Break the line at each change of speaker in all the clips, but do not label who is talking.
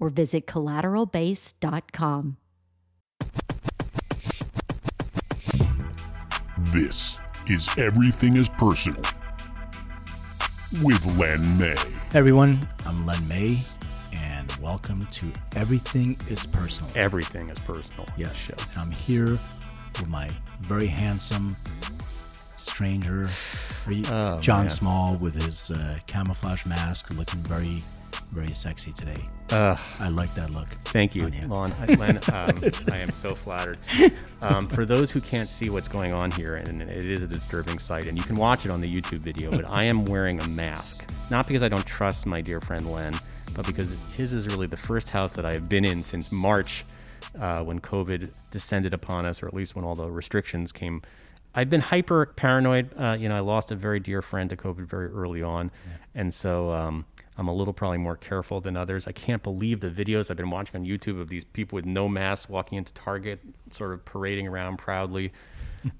or visit collateralbase.com.
This is Everything is Personal with Len May.
Hey everyone, I'm Len May, and welcome to Everything is Personal.
Everything is personal.
Yes,
Show.
I'm here with my very handsome stranger, very-
Oh,
John
man.
Small, with his uh, camouflage mask, looking very, very sexy today.
Uh,
I like that look.
thank you. Lon. I- Len, um, I am so flattered. Um, for those who can't see what's going on here, and it is a disturbing sight, and you can watch it on the YouTube video, but I am wearing a mask. Not because I don't trust my dear friend Len, but because his is really the first house that I have been in since March uh, when COVID descended upon us, or at least when all the restrictions came. I've been hyper paranoid. Uh, you know, I lost a very dear friend to COVID very early on, and so um, I'm a little probably more careful than others. I can't believe the videos I've been watching on YouTube of these people with no masks walking into Target, sort of parading around proudly.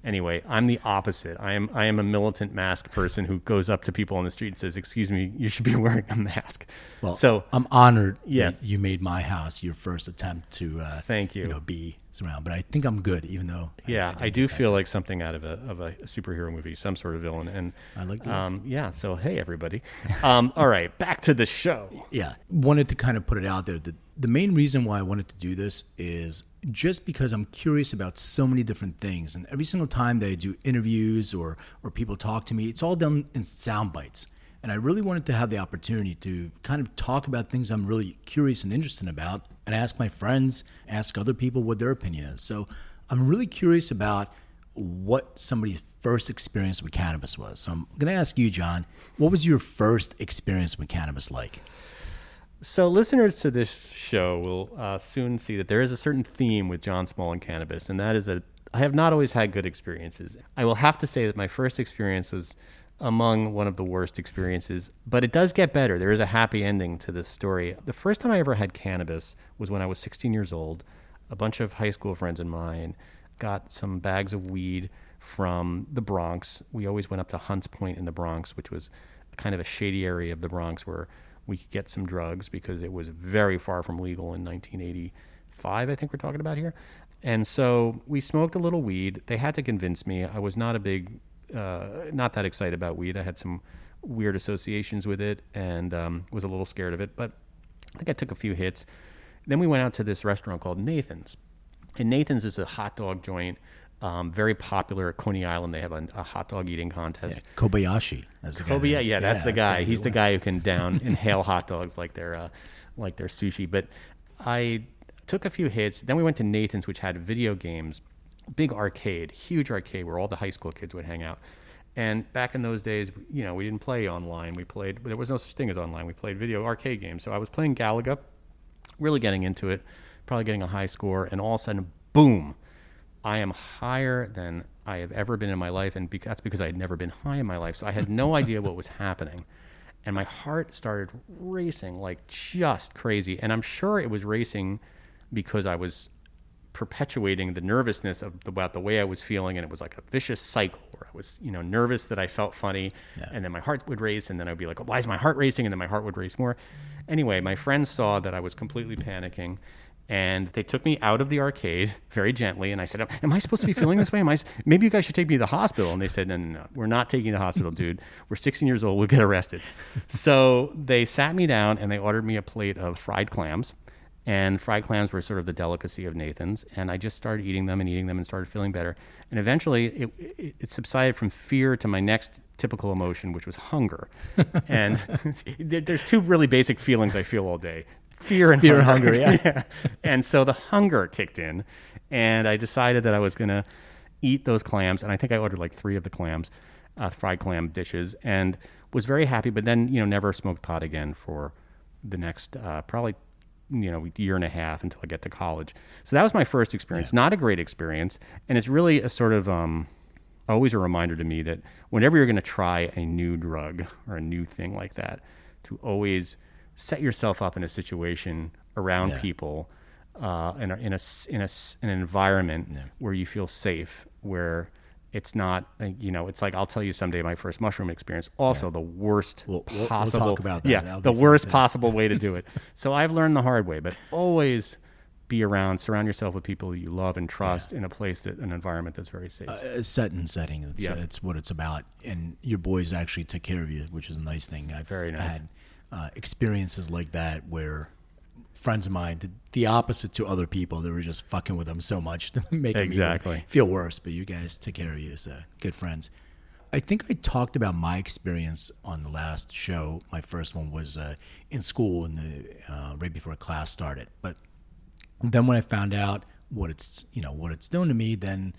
Anyway, I'm the opposite. I am I am a militant mask person who goes up to people on the street and says, "Excuse me, you should be wearing a mask."
Well,
so
I'm honored
Yeah.
that you made my house your first attempt to, uh,
Thank you.
know, be around. But I think I'm good, even though.
Yeah,
didn't
I, do feel like something out of a of a superhero movie, some sort of villain, and
I like
um, yeah. So hey, everybody. Um, all right, back to the show.
yeah wanted to kind of put it out there the, the main reason why i wanted to do this is just because i'm curious about so many different things. And every single time that i do interviews or or people talk to me it's all done in sound bites. And i really wanted to have the opportunity to kind of talk about things i'm really curious and interested about and ask my friends ask other people what their opinion is. So i'm really curious about what somebody's first experience with cannabis was. So i'm going to ask you john what was your first experience with cannabis like
So listeners to this show will uh, soon see that there is a certain theme with John Small and cannabis, and that is that I have not always had good experiences. I will have to say that my first experience was among one of the worst experiences, but it does get better. There is a happy ending to this story. The first time I ever had cannabis was when I was 16 years old. A bunch of high school friends of mine got some bags of weed from the Bronx. We always went up to Hunts Point in the Bronx, which was kind of a shady area of the Bronx where we could get some drugs because it was very far from legal in 1985, I think we're talking about here. And so we smoked a little weed. They had to convince me. I was not a big, uh, not that excited about weed. I had some weird associations with it and um, was a little scared of it. But I think I took a few hits. Then we went out to this restaurant called Nathan's. And Nathan's is a hot dog joint, um, very popular at Coney Island. They have a, a hot dog eating contest.
Kobayashi. That's the guy
Kobe, yeah,
that-
yeah, that's the guy. He's the guy who can down inhale hot dogs like they're uh, like they're sushi. But I took a few hits. Then we went to Nathan's, which had video games, big arcade, huge arcade where all the high school kids would hang out. And back in those days, you know, we didn't play online. We played. There was no such thing as online. We played video arcade games. So I was playing Galaga, really getting into it, probably getting a high score, and all of a sudden, boom! I am higher than I have ever been in my life, and bec- that's because I had never been high in my life. So I had no idea what was happening, and my heart started racing like just crazy. And I'm sure it was racing because I was perpetuating the nervousness of about the way I was feeling, and it was like a vicious cycle where I was, you know, nervous that I felt funny, and then my heart would race, and then I'd be like, "Why is my heart racing?" And then my heart would race more. Anyway, my friends saw that I was completely panicking, and they took me out of the arcade very gently. And I said, "Am I supposed to be feeling this way? Am I? Maybe you guys should take me to the hospital." And they said, "No, no, no, we're not taking you to the hospital, dude. We're 16 years old. We'll get arrested." so they sat me down and they ordered me a plate of fried clams And fried clams were sort of the delicacy of Nathan's, and I just started eating them and eating them and started feeling better. And eventually, it, it, it subsided from fear to my next typical emotion, which was hunger. and there- there's two really basic feelings I feel all day: fear and
Fear and
hunger.
hunger, yeah.
And so the hunger kicked in, and I decided that I was gonna eat those clams. And I think I ordered like three of the clams, uh, fried clam dishes, and was very happy. But then, you know, never smoked pot again for the next uh, probably you know year and a half until I get to college. So that was my first experience. Not a great experience, and it's really a sort of um, always a reminder to me that whenever you're going to try a new drug or a new thing like that, to always set yourself up in a situation around
Yeah.
people uh, in a, in a in a an environment where you feel safe, where it's not uh, you know it's like I'll tell you someday my first mushroom experience also the worst
We'll- we'll- we'll talk
possible
about that.
yeah
That'll
the worst possible way to do it so I've learned the hard way but always be around surround yourself with people you love and trust in a place that an environment that's very safe
a set and setting. It's,
Yeah.
it's what it's about. And your boys actually took care of you, which is a nice thing. I've
Very nice.
had uh, experiences like that where friends of mine did the opposite to other people. They were just fucking with them so much to make them even feel worse. But you guys took care of you as uh, good friends. I think I talked about my experience on the last show. My first one was uh, in school, in the uh, right before class started. But then when I found out what it's you know what it's doing to me, then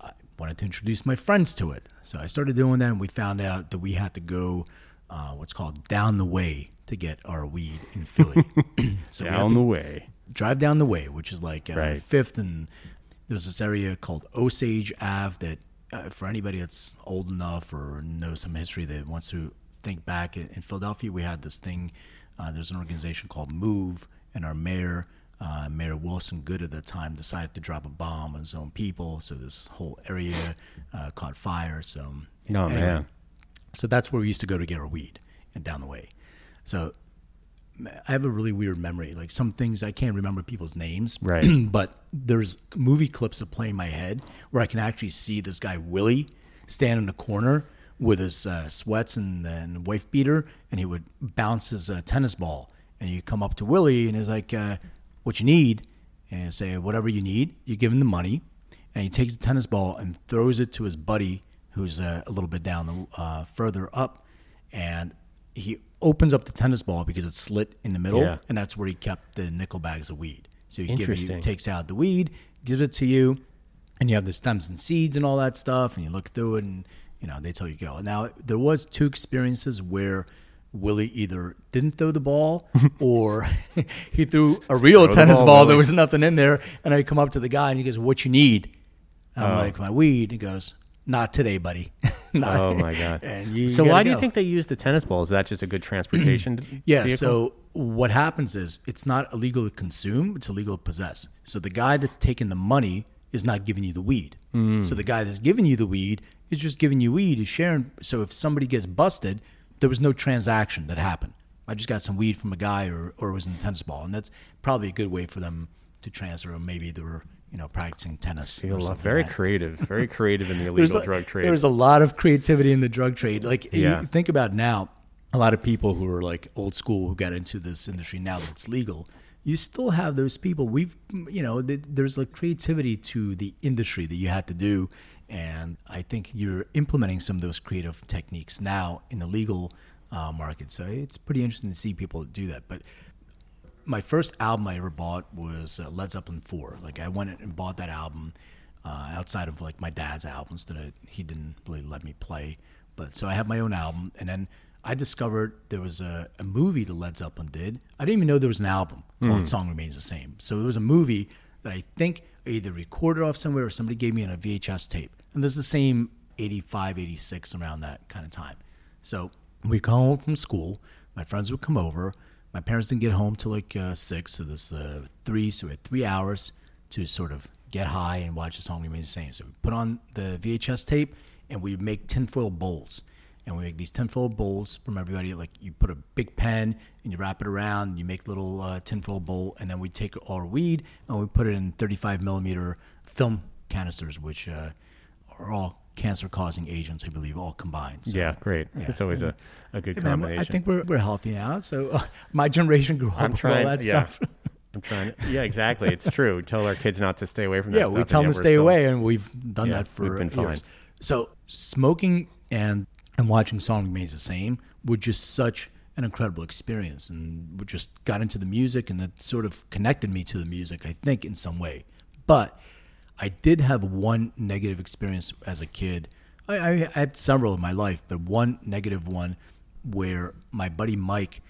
I wanted to introduce my friends to it. So I started doing that, and we found out that we had to go uh, what's called down the way to get our weed in Philly. so
down the way
drive down the way, which is like uh,
Right.
Fifth, and there's this area called Osage Ave that, uh, for anybody that's old enough or knows some history that wants to think back in, in Philadelphia, we had this thing. Uh, there's an organization called Move, and our mayor, uh, Mayor Wilson Goode at the time, decided to drop a bomb on his own people. So this whole area uh, caught fire. So
Oh,
anyway,
man.
So that's where we used to go to get our weed and down the way. So I have a really weird memory. Like some things I can't remember people's names.
Right.
but there's movie clips that play in my head where I can actually see this guy Willie stand in the corner with his uh, sweats and, and wife beater, and he would bounce his uh, tennis ball. And you come up to Willie and he's like, uh, "What you need?" And you say, "Whatever you need." You give him the money, and he takes the tennis ball and throws it to his buddy who's uh, a little bit down the uh, further up, and he opens up the tennis ball because it's slit in the middle,
Yeah.
and that's where he kept the nickel bags of weed. So he give you, takes out the weed, gives it to you, and you have the stems and seeds and all that stuff, and you look through it, and you know they tell you go. Now there was two experiences where Willie either didn't throw the ball or he threw a real
the
tennis
ball,
ball. There was nothing in there, and I come up to the guy and he goes, "What you need?" And I'm
Oh.
like, "My weed." He goes, "Not today, buddy." Not-
oh my god
and you
so why do you think they use the tennis ball is that just a good transportation
Yeah.
vehicle?
So what happens is it's not illegal to consume; it's illegal to possess. So the guy that's taking the money is not giving you the weed.
Mm.
So the guy that's giving you the weed is just giving you weed. Is sharing. So if somebody gets busted, there was no transaction that happened. I just got some weed from a guy, or or it was in a tennis ball, and that's probably a good way for them to transfer. Or maybe they were you know practicing tennis.
Very
like
creative very creative in the illegal
a-
drug trade
There's a lot of creativity in the drug trade. Like
Yeah.
you think about now, a lot of people who are like old school who got into this industry now that it's legal. You still have those people. We've, you know, th- there's like creativity to the industry that you had to do, and I think you're implementing some of those creative techniques now in the legal uh, market. So it's pretty interesting to see people do that. But my first album I ever bought was uh, Led Zeppelin 4. Like I went and bought that album uh, outside of like my dad's albums that I, he didn't really let me play. But so I have my own album, and then I discovered there was a, a movie that Led Zeppelin did. I didn't even know there was an album called "Song Remains the Same." So it was a movie that I think I either recorded off somewhere or somebody gave me on a VHS tape. And this is the same 85, 86 around that kind of time. So we come home from school. My friends would come over. My parents didn't get home till like uh, six, so this uh, three. So we had three hours to sort of get high and watch the song remain the same. So we put on the VHS tape and we make tinfoil bowls. And we make these tinfoil bowls from everybody. Like you put a big pen and you wrap it around, and you make little uh, tinfoil bowl, and then we take our weed and we put it in 35 millimeter film canisters, which uh, are all cancer-causing agents, I believe, all combined. So,
yeah great
yeah.
it's always a, a good
know,
combination
I think we're, we're healthy now. So uh, my generation grew up
I'm
with
trying
all that
yeah.
stuff.
I'm trying. To, yeah, exactly. It's true. Tell our kids not to stay away from that.
yeah,
stuff,
we
and
tell them to stay
still-
away, and we've done
Yeah,
that for
we've been
years.
fine.
So smoking and and watching song remains the same were just such an incredible experience, and we just got into the music, and that sort of connected me to the music. I think in some way, but I did have one negative experience as a kid. I, I had several in my life, but one negative one where my buddy Mike.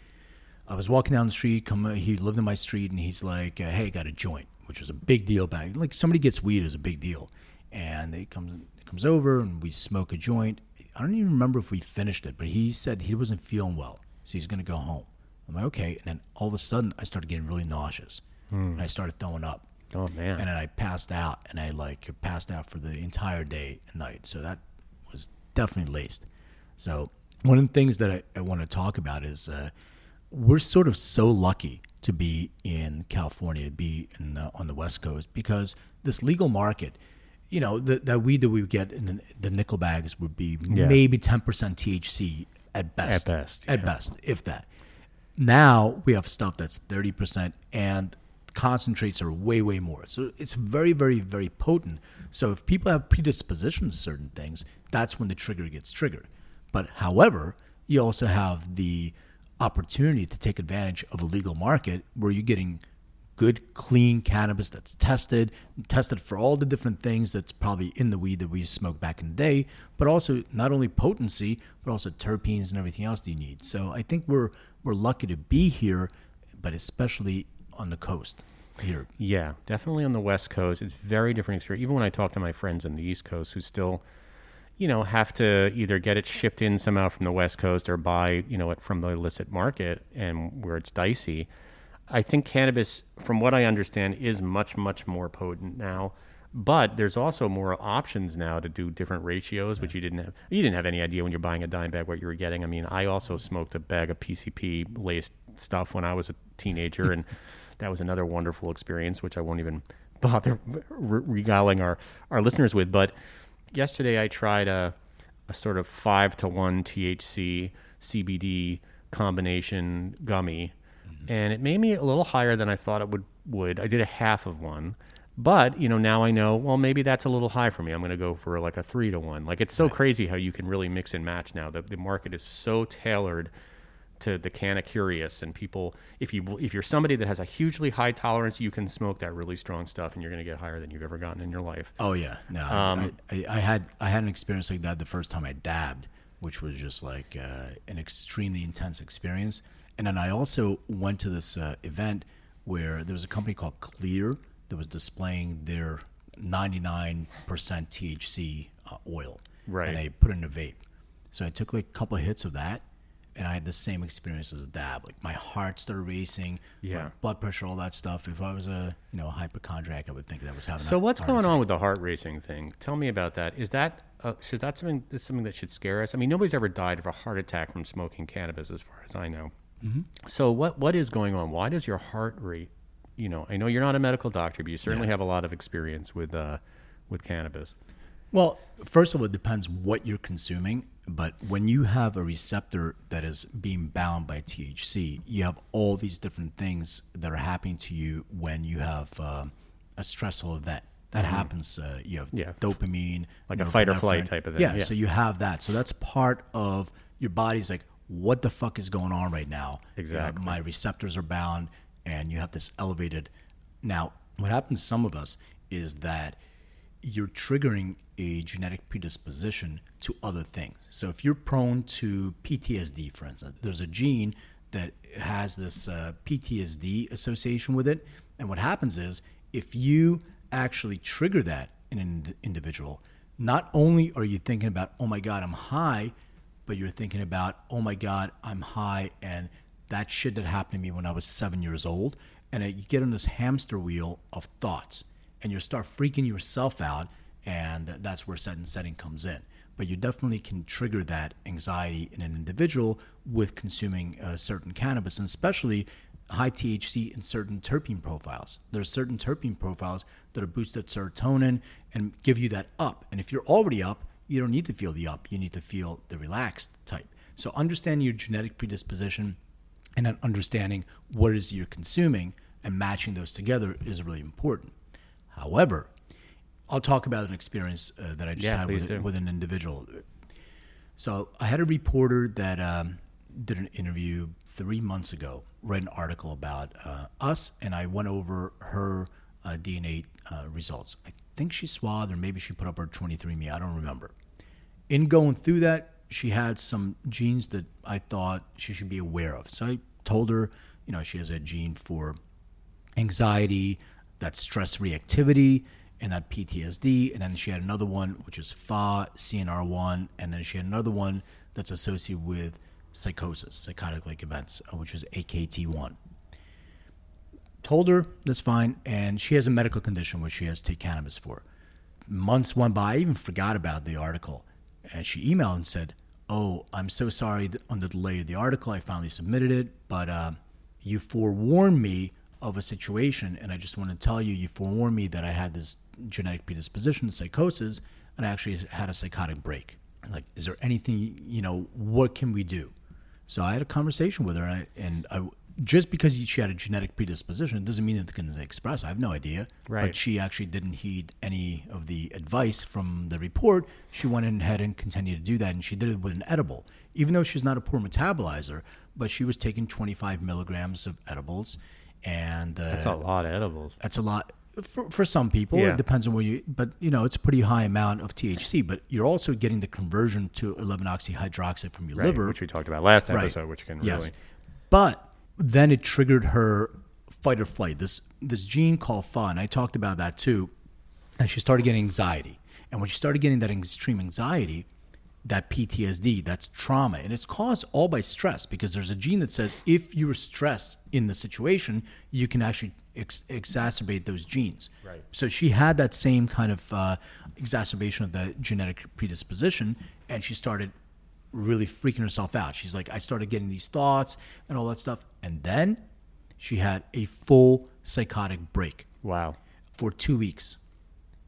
I was walking down the street. Come, he lived in my street, and he's like, uh, "Hey, I got a joint," which was a big deal back. Like somebody gets weed is a big deal, and he comes comes over and we smoke a joint. I don't even remember if we finished it, but he said he wasn't feeling well, so he's gonna go home. I'm like, okay, and then all of a sudden I started getting really nauseous, and I started throwing up.
Oh man.
And then I passed out, and I like passed out for the entire day and night. So that was definitely laced. So one of the things that I, I want to talk about is uh, we're sort of so lucky to be in California, be in the, on the West Coast, because this legal market, you know, the, the weed that we would get in the, the nickel bags would be
Yeah.
maybe 10% THC at best.
At best,
At best, if that. Now we have stuff that's 30% and concentrates are way, way more. So it's very, very, very potent. So if people have predisposition to certain things, that's when the trigger gets triggered. But however, you also have the opportunity to take advantage of a legal market where you're getting good, clean cannabis that's tested, tested for all the different things that's probably in the weed that we smoked back in the day, but also not only potency, but also terpenes and everything else that you need. So I think we're we're lucky to be here, but especially on the coast here.
Yeah, definitely on the West Coast. It's very different experience. Even when I talk to my friends on the East Coast who still, you know, have to either get it shipped in somehow from the West Coast or buy, you know, it from the illicit market and where it's dicey. I think cannabis, from what I understand, is much, much more potent now. But there's also more options now to do different ratios, which you didn't have. You didn't have any idea when you're buying a dime bag what you were getting. I mean, I also smoked a bag of PCP laced stuff when I was a teenager, and that was another wonderful experience, which I won't even bother regaling our, our listeners with. But yesterday I tried a, a sort of five to one THC CBD combination gummy, mm-hmm. and it made me a little higher than I thought it would. Would I did a half of one, but you know now I know. Well, maybe that's a little high for me. I'm going to go for like a three to one. Like it's so crazy how you can really mix and match now. The the market is so tailored to the canna-curious and people if you if you're somebody that has a hugely high tolerance you can smoke that really strong stuff and you're going to get higher than you've ever gotten in your life
Oh yeah, no, I, I, I had I had an experience like that the first time I dabbed, which was just like uh, an extremely intense experience. And then I also went to this uh, event where there was a company called Clear that was displaying their 99% THC uh, oil,
Right.
And they put it in a vape. So I took like a couple of hits of that, and I had the same experience as a dab. Like my heart started racing, my
Yeah.
blood pressure, all that stuff. If I was a you know a hypochondriac, I would think that was having.
so what's going
attack.
on with the heart racing thing tell me about that is that uh, should that something that's something that should scare us i mean nobody's ever died of a heart attack from smoking cannabis as far as i know so what what is going on why does your heart rate you know i know you're not a medical doctor but you certainly have a lot of experience with uh, with cannabis
Well, first of all, it depends what you're consuming. But when you have a receptor that is being bound by THC, you have all these different things that are happening to you when you have uh, a stressful event. That happens. Uh, you have
Mm-hmm. Yeah.
dopamine,
Like a fight or flight type of thing,
Yeah,
yeah.
So you have that. So that's part of your body's like, what the fuck is going on right now? Uh,
Exactly.
my receptors are bound, and you have this elevated. Now, what happens to some of us is that you're triggering a genetic predisposition to other things. So if you're prone to PTSD, for instance, there's a gene that has this uh, PTSD association with it. And what happens is if you actually trigger that in an ind- individual, not only are you thinking about, oh my God, I'm high, but you're thinking about, oh my God, I'm high, and that shit that happened to me when I was seven years old. And uh, you get on this hamster wheel of thoughts and you start freaking yourself out, and that's where set and setting comes in. But you definitely can trigger that anxiety in an individual with consuming uh, certain cannabis, and especially high THC in certain terpene profiles. There's certain terpene profiles that are boosted serotonin and give you that up. And if you're already up, you don't need to feel the up. You need to feel the relaxed type. So understanding your genetic predisposition and then understanding what it is you're consuming and matching those together is really important. However, I'll talk about an experience uh, that I just
Yeah,
had with, with an individual. So I had a reporter that um, did an interview three months ago, read an article about uh, us, and I went over her uh, DNA uh, results. I think she swabbed, or maybe she put up her 23andMe. I don't remember. In going through that, she had some genes that I thought she should be aware of. So I told her, you know, she has a gene for anxiety, that stress reactivity, and that PTSD. And then she had another one, which is FAAH, CNR1, and then she had another one that's associated with psychosis, psychotic like events, uh, which is AKT1. Told her that's fine, and she has a medical condition which she has to take cannabis for. Months went by, I even forgot about the article, and she emailed and said, "Oh, I'm so sorry on the delay of the article. I finally submitted it, but uh, you forewarned me of a situation, and I just want to tell you, you forewarned me that I had this genetic predisposition to psychosis, and I actually had a psychotic break. Like, is there anything, you know, what can we do?" So I had a conversation with her, and I, and I just because she had a genetic predisposition doesn't mean that it can express. I have no idea.
Right.
But she actually didn't heed any of the advice from the report. She went ahead and continued to do that, and she did it with an edible, even though she's not a poor metabolizer. But she was taking 25 milligrams of edibles, and uh,
That's a lot of edibles.
that's a lot for, for some people.
Yeah.
It depends on where you, but you know, it's a pretty high amount of THC. But you're also getting the conversion to 11 oxyhydroxide from your
Right,
liver,
which we talked about last
Right.
episode, which can
yes.
really.
But then it triggered her fight or flight. This this gene called FAAH, and I talked about that too. And she started getting anxiety. And when she started getting that extreme anxiety, that PTSD, that's trauma, and it's caused all by stress because there's a gene that says if you're stressed in the situation, you can actually ex- exacerbate those genes.
Right.
So she had that same kind of uh, exacerbation of the genetic predisposition, and she started really freaking herself out. She's like, I started getting these thoughts and all that stuff. And then she had a full psychotic break
Wow.
for two weeks.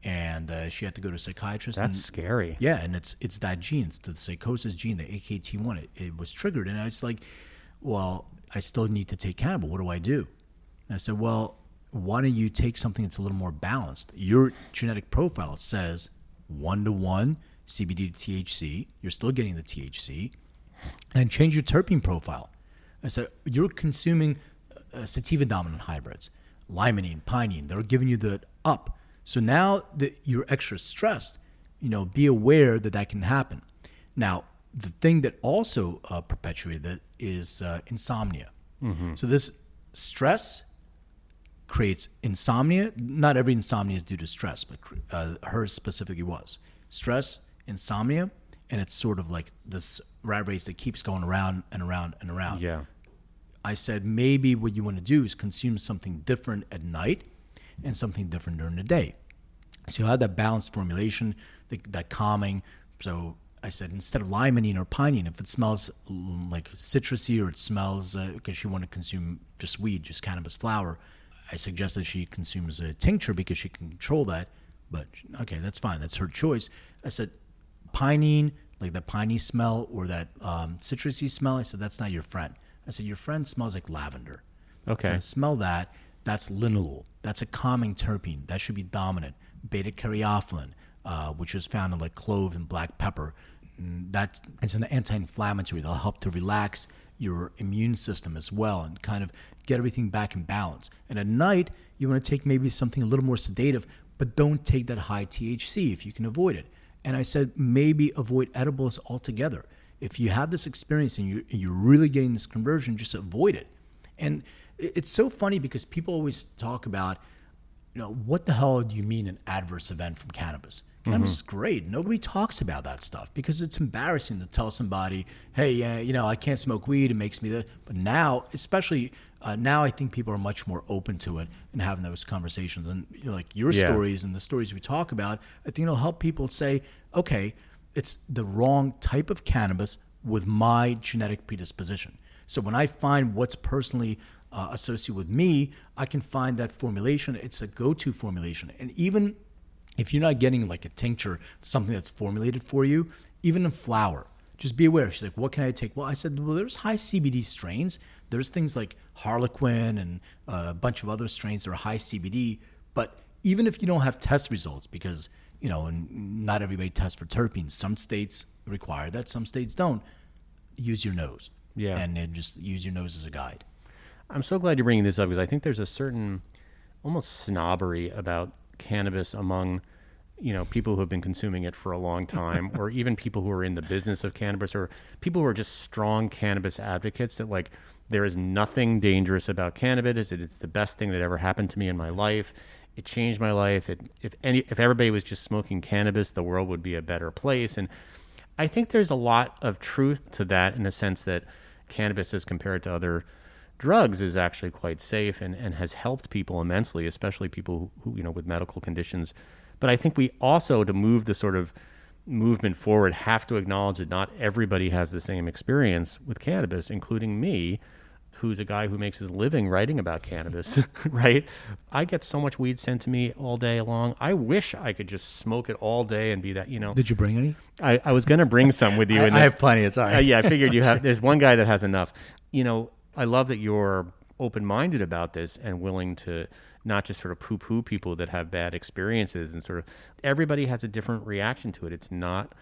And uh, she had to go to a psychiatrist.
That's
and,
scary.
yeah, and it's it's that gene, it's the psychosis gene, the AKT1. It, it was triggered, and I was like, "Well, I still need to take cannabis. What do I do?" And I said, "Well, why don't you take something that's a little more balanced? Your genetic profile says one to one CBD to THC. You're still getting the THC, and change your terpene profile." I said, "You're consuming uh, sativa dominant hybrids, limonene, pinene. They're giving you the up. So now that you're extra stressed, you know, be aware that that can happen. Now, the thing that also uh, perpetuated that is uh, insomnia. So this stress creates insomnia. Not every insomnia is due to stress, but uh, hers specifically was stress, insomnia, and it's sort of like this rat race that keeps going around and around and around.
Yeah.
I said maybe what you want to do is consume something different at night and something different during the day. So you had that balanced formulation, the, that calming. So I said instead of limonene or pinene, if it smells like citrusy or it smells because she wanted to consume just weed, just cannabis flower, I suggested that she consumes a tincture because she can control that. But okay, that's fine. That's her choice. I said pinene, like that piney smell or that um, citrusy smell. I said that's not your friend. I said your friend smells like lavender.
Okay.
So I smell that. That's linalool. That's a calming terpene. That should be dominant. Beta caryophyllene, uh, which is found in like clove and black pepper. Mm, That's it's an anti-inflammatory. That'll help to relax your immune system as well and kind of get everything back in balance. And at night, you want to take maybe something a little more sedative, but don't take that high THC if you can avoid it. And I said maybe avoid edibles altogether. If you have this experience and you're, you're really getting this conversion, just avoid it. And it's so funny because people always talk about, you know, what the hell do you mean an adverse event from cannabis? Cannabis is great. Nobody talks about that stuff because it's embarrassing to tell somebody, "Hey, yeah, you know, I can't smoke weed. It makes me that." But now, especially uh, now, I think people are much more open to it and having those conversations. And you know, like your
Yeah.
stories and the stories we talk about, I think it'll help people say, "Okay, it's the wrong type of cannabis with my genetic predisposition." So when I find what's personally uh, associated with me, I can find that formulation. It's a go-to formulation, and even if you're not getting like a tincture, something that's formulated for you, even in flower. just be aware. She's like, what can I take? Well, I said, well, there's high CBD strains. There's things like Harlequin and uh, a bunch of other strains that are high CBD. But even if you don't have test results, because you know, and not everybody tests for terpenes. Some states require that, some states don't. Use your nose.
Yeah.
And then just use your nose as a guide.
I'm so glad you're bringing this up because I think there's a certain almost snobbery about cannabis among you know people who have been consuming it for a long time or even people who are in the business of cannabis or people who are just strong cannabis advocates that like there is nothing dangerous about cannabis. It's the best thing that ever happened to me in my life. It changed my life. It, if any if everybody was just smoking cannabis the world would be a better place. And i think there's a lot of truth to that in the sense that cannabis as compared to other drugs is actually quite safe and, and has helped people immensely, especially people who, who, you know, with medical conditions. But I think we also, to move the sort of movement forward, have to acknowledge that not everybody has the same experience with cannabis, including me, who's a guy who makes his living writing about cannabis, right? I get so much weed sent to me all day long. I wish I could just smoke it all day and be that, you know.
Did you bring any?
I, I was going to bring some with you.
I,
and
I have plenty. It's all right.
uh, yeah, I figured you have. There's one guy that has enough. You know, I love that you're open-minded about this and willing to not just sort of poo-poo people that have bad experiences and sort of everybody has a different reaction to it. It's not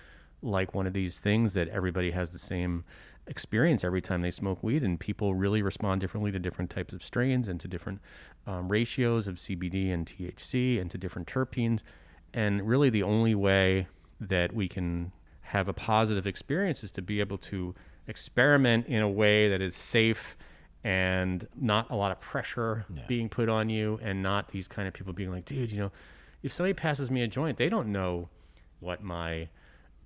like one of these things that everybody has the same experience every time they smoke weed, and people really respond differently to different types of strains and to different um, ratios of CBD and THC and to different terpenes. And really, the only way that we can have a positive experience is to be able to experiment in a way that is safe and not a lot of pressure being put on you and not these kind of people being like dude you know if somebody passes me a joint they don't know what my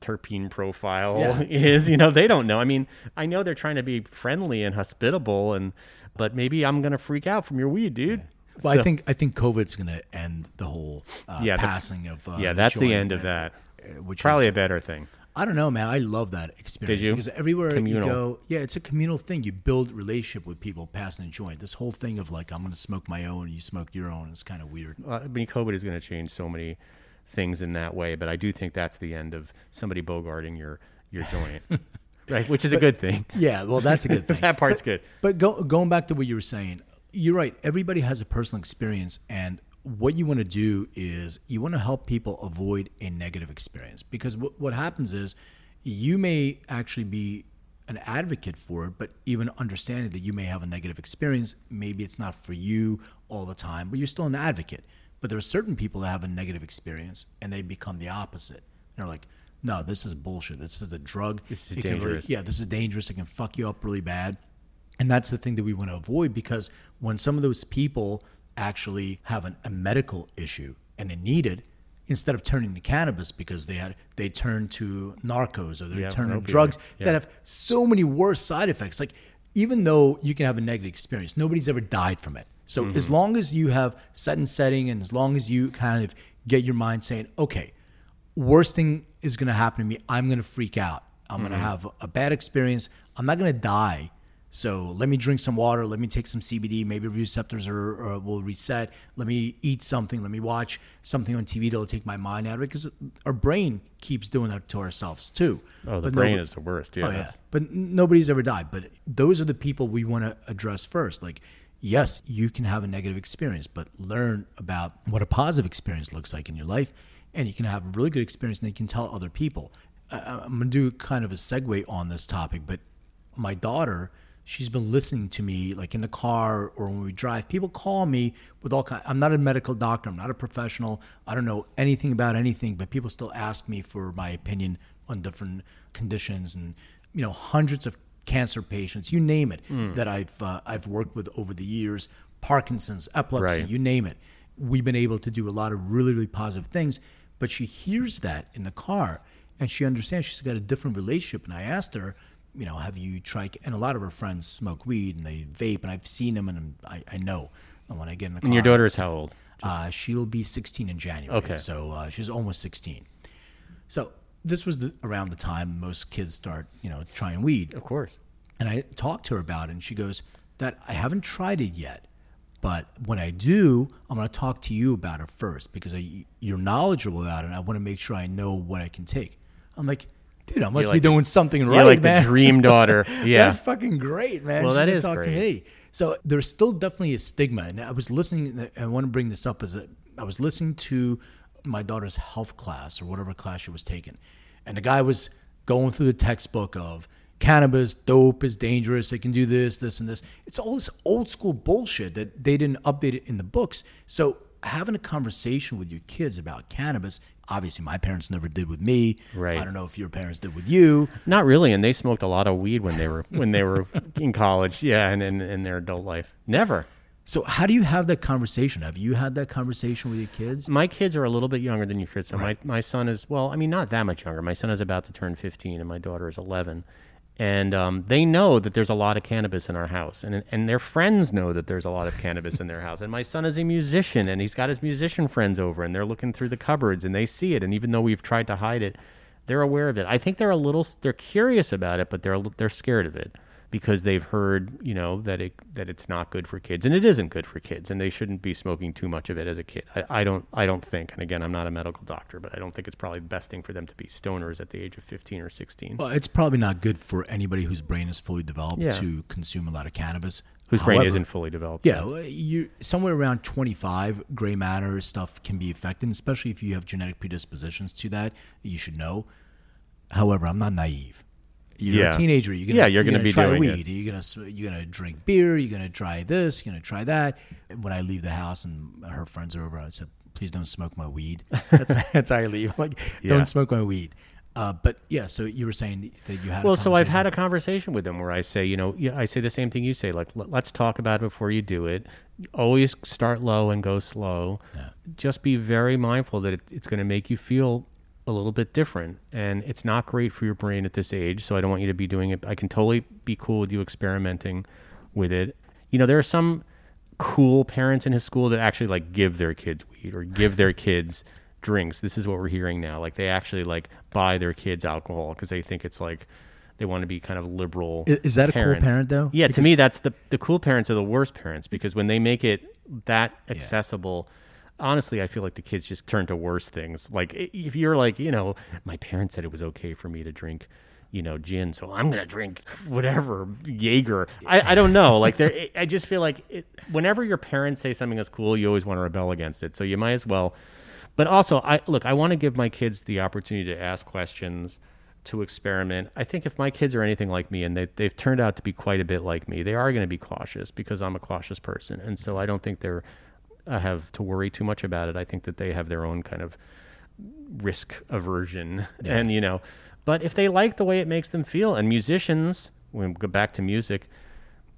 terpene profile
Yeah.
is you know they don't know. I mean i know they're trying to be friendly and hospitable and but maybe i'm gonna freak out from your weed dude.
Well,
So-
I think I think COVID's going to end the whole uh,
Yeah, the-
passing of uh,
yeah that's the end of that.
uh, Which
probably
is,
a better thing
I don't know, man. I love that experience.
you?
Because everywhere
Communal.
you go, yeah, it's a communal thing. You build relationship with people passing a joint. This whole thing of like, I'm going to smoke my own, you smoke your own, is kind of weird.
uh, I mean, COVID is going to change so many things in that way, but I do think that's the end of somebody bogarting your your joint, right? Which is a good thing.
Yeah, well, that's a good thing.
that part's good.
But go, going back to what you were saying, you're right. Everybody has a personal experience, and what you want to do is you want to help people avoid a negative experience because what, what happens is you may actually be an advocate for it, but even understanding that you may have a negative experience, maybe it's not for you all the time, but you're still an advocate. But there are certain people that have a negative experience and they become the opposite. They're like, no, this is bullshit. This is a drug.
This is
It can really-
dangerous.
yeah, this is dangerous. It can fuck you up really bad. And that's the thing that we want to avoid because when some of those people actually have an, a medical issue and they need it, instead of turning to cannabis because they had they turn to narcos or they
Yeah,
turn to drugs
Yeah.
that have so many worse side effects. Like even though you can have a negative experience, nobody's ever died from it. So
Mm-hmm.
as long as you have set and setting and as long as you kind of get your mind saying, okay, worst thing is going to happen to me. I'm going to freak out. I'm
Mm-hmm.
going to have a bad experience. I'm not going to die. So let me drink some water. Let me take some CBD. Maybe receptors are, are will reset. Let me eat something. Let me watch something on TV that'll take my mind out of it because our brain keeps doing that to ourselves too.
Oh, the
But
brain
no-
is the worst. Yeah,
oh yeah, but nobody's ever died. But those are the people we want to address first. Like, yes, you can have a negative experience, but learn about what a positive experience looks like in your life, and you can have a really good experience, and you can tell other people. I, I'm gonna do kind of a segue on this topic, but my daughter. She's been listening to me like in the car or when we drive. People call me with all kind. I'm not a medical doctor. I'm not a professional. I don't know anything about anything, but people still ask me for my opinion on different conditions and you know hundreds of cancer patients, you name it, that I've uh, I've worked with over the years, Parkinson's, epilepsy,
Right.
you name it. We've been able to do a lot of really really positive things, but she hears that in the car and she understands she's got a different relationship. And I asked her, you know, have you tried? And a lot of her friends smoke weed and they vape, and I've seen them, and I, I know. And when I get in the car,
And your daughter is how old?
uh, she'll be 16 in January.
Okay.
So uh, she's almost 16. So this was the, around the time most kids start, you know, trying weed.
Of course.
And I talked to her about it, and she goes, "That I haven't tried it yet, but when I do, I'm going to talk to you about it first because I, you're knowledgeable about it. and I want to make sure I know what I can take." I'm like, dude, I must
like
be
the-
doing something right,
You're like
man.
the dream daughter. Yeah.
That's fucking great, man.
Well,
She
that is
talk to
great.
me. So there's still definitely a stigma, and I was listening. I want to bring this up as a, I was listening to my daughter's health class or whatever class she was taking, and the guy was going through the textbook of cannabis, dope is dangerous. It can do this, this, and this. It's all this old school bullshit that they didn't update it in the books. So having a conversation with your kids about cannabis. Obviously, my parents never did with me.
Right.
I don't know if your parents did with you.
Not really, and they smoked a lot of weed when they were when they were in college. Yeah, and in, in their adult life, never.
So how do you have that conversation? Have you had that conversation with your kids?
My kids are a little bit younger than your kids. So my, my son is well, I mean, not that much younger. My son is about to turn 15, and my daughter is 11. And um, they know that there's a lot of cannabis in our house, and and their friends know that there's a lot of cannabis in their house. And my son is a musician, and he's got his musician friends over, and they're looking through the cupboards, and they see it. And even though we've tried to hide it, they're aware of it. I think they're a little, they're curious about it, but they're they're scared of it because they've heard, you know, that it that it's not good for kids, and it isn't good for kids, and they shouldn't be smoking too much of it as a kid. I, I don't I don't think, and again, I'm not a medical doctor, but I don't think it's probably the best thing for them to be stoners at the age of 15 or 16.
Well, it's probably not good for anybody whose brain is fully developed
Yeah.
to consume a lot of cannabis.
Whose brain isn't fully developed.
Yeah, you somewhere around 25, gray matter stuff can be affected, especially if you have genetic predispositions to that. You should know. However, I'm not naive. You're
Yeah.
a teenager. You're gonna,
Yeah, you're gonna be
try
doing
weed. You're gonna you're gonna drink beer. You're gonna try this. You're gonna try that. And when I leave the house and her friends are over, I said, "Please don't smoke my weed." That's that's how I leave. Like,
Yeah.
don't smoke my weed. Uh, but yeah, so you were saying that you had.
Well, so I've had a conversation with them where I say, you know, I say the same thing you say, like, let- let's talk about it before you do it. Always start low and go slow. Just be very mindful that it, it's going to make you feel a little bit different, and it's not great for your brain at this age. So I don't want you to be doing it. I can totally be cool with you experimenting with it. You know, there are some cool parents in his school that actually like give their kids weed or give their kids drinks. This is what we're hearing now. Like they actually like buy their kids alcohol because they think it's like they want to be kind of liberal.
I- is that a cool parent, though?
Yeah,
Because-
to me that's the the cool parents are the worst parents because when they make it that accessible. Honestly, I feel like the kids just turn to worse things. Like if you're like, you know, my parents said it was okay for me to drink, you know, gin, so I'm gonna drink whatever Jaeger. I, I don't know. Like there, I just feel like it, whenever your parents say something that's cool, you always want to rebel against it. So you might as well. But also, I look. I want to give my kids the opportunity to ask questions, to experiment. I think if my kids are anything like me, and they, they've turned out to be quite a bit like me, they are going to be cautious because I'm a cautious person, and so I don't think they're I have to worry too much about it. I think that they have their own kind of risk aversion, and you know. But if they like the way it makes them feel, and musicians, when we go back to music,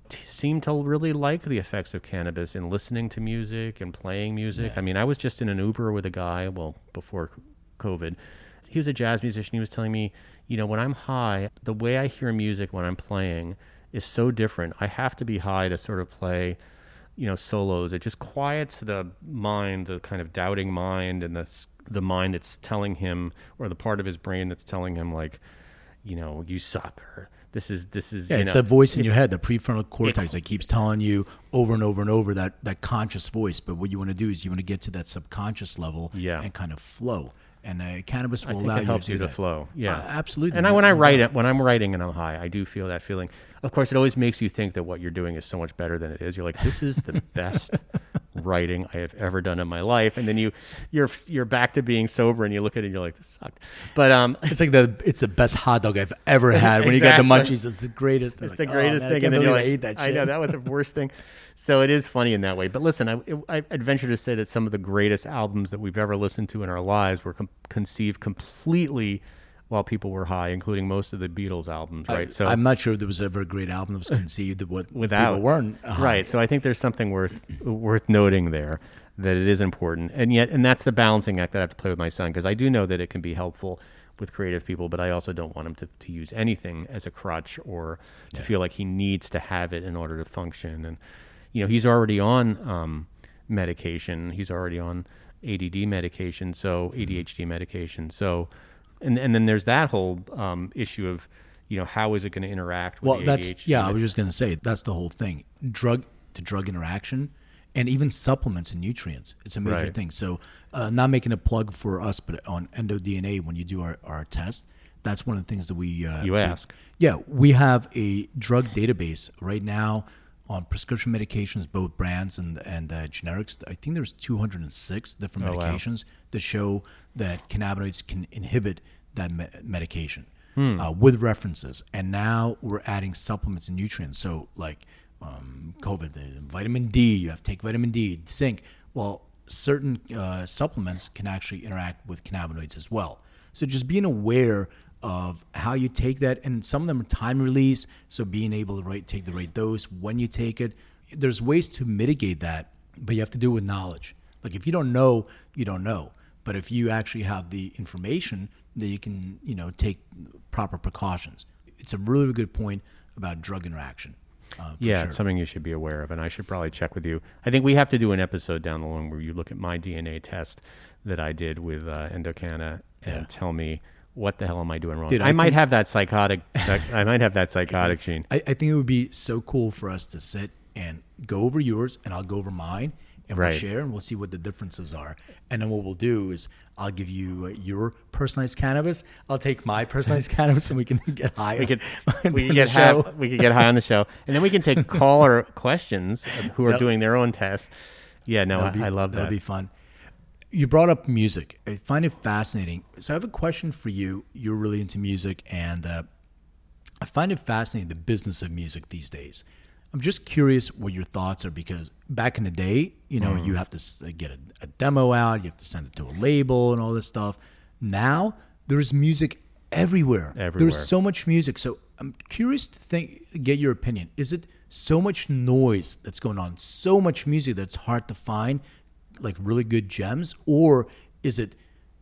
t- seem to really like the effects of cannabis in listening to music and playing music. I mean, I was just in an Uber with a guy, well, before COVID. He was a jazz musician. He was telling me, you know, when I'm high, the way I hear music when I'm playing is so different. I have to be high to sort of play, you know, solos. It just quiets the mind, the kind of doubting mind, and the the mind that's telling him, or the part of his brain that's telling him, like, you know, you suck, or this is this is
Yeah,
you
it's
know,
that voice in your head, the prefrontal cortex that keeps telling you over and over and over that that conscious voice. But what you want to do is you want to get to that subconscious level
Yeah.
and kind of flow. And uh, cannabis will
I
allow
it helps
you
you
to, do
to
that.
flow. Yeah,
Uh, absolutely.
And I, when I write it, when I'm writing and I'm high, I do feel that feeling. Of course, it always makes you think that what you're doing is so much better than it is. You're like, this is the best writing I have ever done in my life. And then you, you're you're back to being sober, and you look at it, and you're like, this sucked. But um,
It's like the it's the best hot dog I've ever had. When you get the munchies, it's the greatest.
It's
Like,
the
oh,
greatest
man,
thing,
I
and then you're
I
like,
ate that
I know that was the worst thing. So it is funny in that way. But listen, I, I, I'd venture to say that some of the greatest albums that we've ever listened to in our lives were com- conceived completely while people were high, including most of the Beatles albums, right? so
I'm not sure if there was ever a great album that was conceived that
without
people weren't high.
right. So I think there's something worth worth noting there that it is important, and yet, and that's the balancing act that I have to play with my son because I do know that it can be helpful with creative people, but I also don't want him to, to use anything as a crutch or to feel like he needs to have it in order to function. And you know, he's already on um, medication. He's already on ADD medication, so ADHD medication. So, and and then there's that whole um, issue of you know how is it going to interact with
Well, that's
ADHD
yeah. I was just gonna say that's the whole thing. Drug to drug interaction, and even supplements and nutrients. It's a major
Right.
thing. So, uh, not making a plug for us, but on EndoDNA, when you do our, our test, that's one of the things that we uh,
You
we-
ask.
yeah, we have a drug database right now on prescription medications, both brands and and uh, generics. I think there's 206 different
Oh, wow.
medications that show that cannabinoids can inhibit that me- medication
Hmm.
uh, with references. And now we're adding supplements and nutrients. So like um, COVID, uh, vitamin D, you have to take vitamin D, zinc. Well, certain uh, supplements can actually interact with cannabinoids as well. So just being aware of how you take that, and some of them are time release. So being able to right, take the right dose when you take it. There's ways to mitigate that, but you have to do it with knowledge. Like if you don't know, you don't know. But if you actually have the information, that you can, you know, take proper precautions. It's a really good point about drug interaction. Uh,
yeah,
sure.
it's something you should be aware of, and I should probably check with you. I think we have to do an episode down the line where you look at my DNA test that I did with uh, Endocanna and
Yeah.
tell me what the hell am I doing wrong.
Dude,
I,
I
might
think-
have that psychotic. I might have that psychotic gene.
I, I think it would be so cool for us to sit and go over yours, and I'll go over mine, and we'll share, and we'll see what the differences are. And then what we'll do is I'll give you uh, your personalized cannabis. I'll take my personalized cannabis, and we can get high.
We could
on
we could get
show.
high, we could get high on the show, and then we can take caller questions who are doing their own tests. Yeah, no, I,
be-
I love
that'll
that.
be fun. You brought up music. I find it fascinating. So I have a question for you. You're really into music, and uh, I find it fascinating the business of music these days. I'm just curious what your thoughts are because back in the day, you know,
Mm.
you have to uh, get a, a demo out, you have to send it to a label and all this stuff. Now there's music everywhere.
Everywhere.
There's so much music. So I'm curious to think, get your opinion. Is it so much noise that's going on, so much music that's hard to find, like really good gems, or is it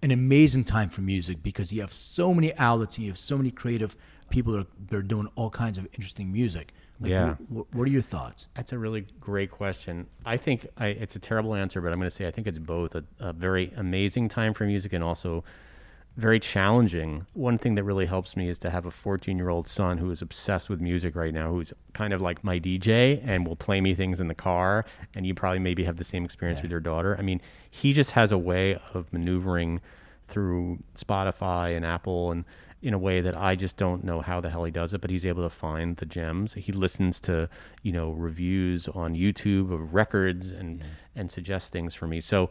an amazing time for music because you have so many outlets and you have so many creative people that are, that are doing all kinds of interesting music? Like,
Yeah.
wh- what are your thoughts?
That's a really great question. I think I, it's a terrible answer, but I'm going to say I think it's both a, a very amazing time for music and also very challenging. One thing that really helps me is to have a 14 year old son who is obsessed with music right now, who's kind of like my DJ and will play me things in the car. And you probably maybe have the same experience with your daughter. I mean, he just has a way of maneuvering through Spotify and Apple and in a way that I just don't know how the hell he does it, but he's able to find the gems. He listens to, you know, reviews on YouTube of records and and suggests things for me. So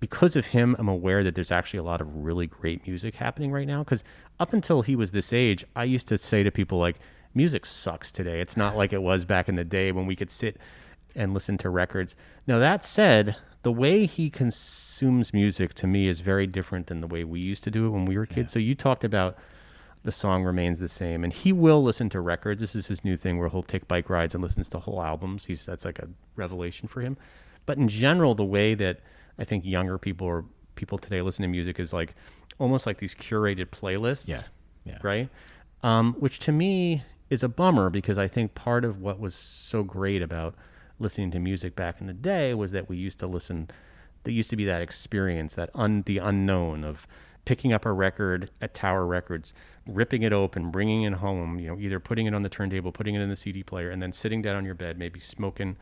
because of him, I'm aware that there's actually a lot of really great music happening right now. Because up until he was this age, I used to say to people like, "Music sucks today. It's not like it was back in the day when we could sit and listen to records." Now that said, the way he consumes music to me is very different than the way we used to do it when we were kids. So you talked about the song remains the same, and he will listen to records. This is his new thing where he'll take bike rides and listens to whole albums. He's that's like a revelation for him. But in general, the way that I think younger people or people today listen to music is like almost like these curated playlists.
Yeah, yeah.
Right. Um, which to me is a bummer because I think part of what was so great about listening to music back in the day was that we used to listen. There used to be that experience, that un, the unknown of picking up a record at Tower Records, ripping it open, bringing it home. You know, either putting it on the turntable, putting it in the CD player, and then sitting down on your bed, maybe smoking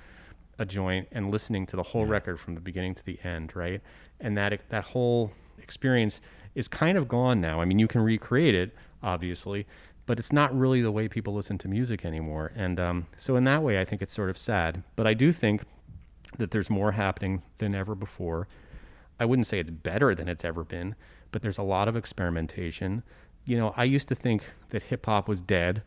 a joint and listening to the whole record from the beginning to the end, right? And that that whole experience is kind of gone now. I mean, you can recreate it, obviously, but it's not really the way people listen to music anymore. And um, so, in that way, I think it's sort of sad. But I do think that there's more happening than ever before. I wouldn't say it's better than it's ever been, but there's a lot of experimentation. You know, I used to think that hip hop was dead,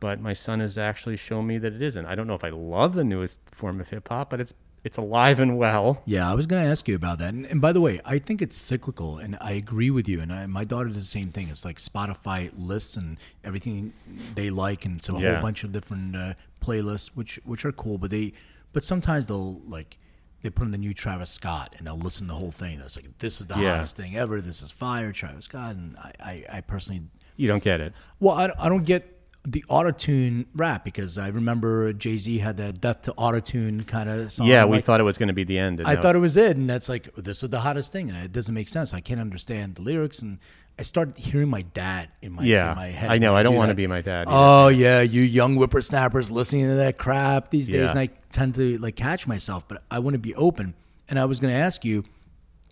but my son has actually shown me that it isn't. I don't know if I love the newest form of hip hop, but it's it's alive and well.
Yeah, I was going to ask you about that. And, and by the way, I think it's cyclical, and I agree with you. And I, my daughter does the same thing. It's like Spotify lists and everything they like, and so a
Yeah.
whole bunch of different uh, playlists, which which are cool. But they, but sometimes they'll like they put in the new Travis Scott, and they'll listen to the whole thing. It's like this is the
Yeah.
hottest thing ever. This is fire, Travis Scott. And I, I, I personally
You don't get it.
well, I, I don't get the autotune rap because I remember Jay Z had that death to autotune kind of song.
yeah, we
like-
thought it was going to be the end.
I thought it was it, and that's like this is the hottest thing, and it doesn't make sense. I can't understand the lyrics, and I started hearing my dad in my
Yeah,
in my head.
I know. I don't
do
wanna be my dad either.
Oh yeah, you young whippersnappers listening to that crap these days,
Yeah.
and I tend to like catch myself, but I want to be open. And I was going to ask you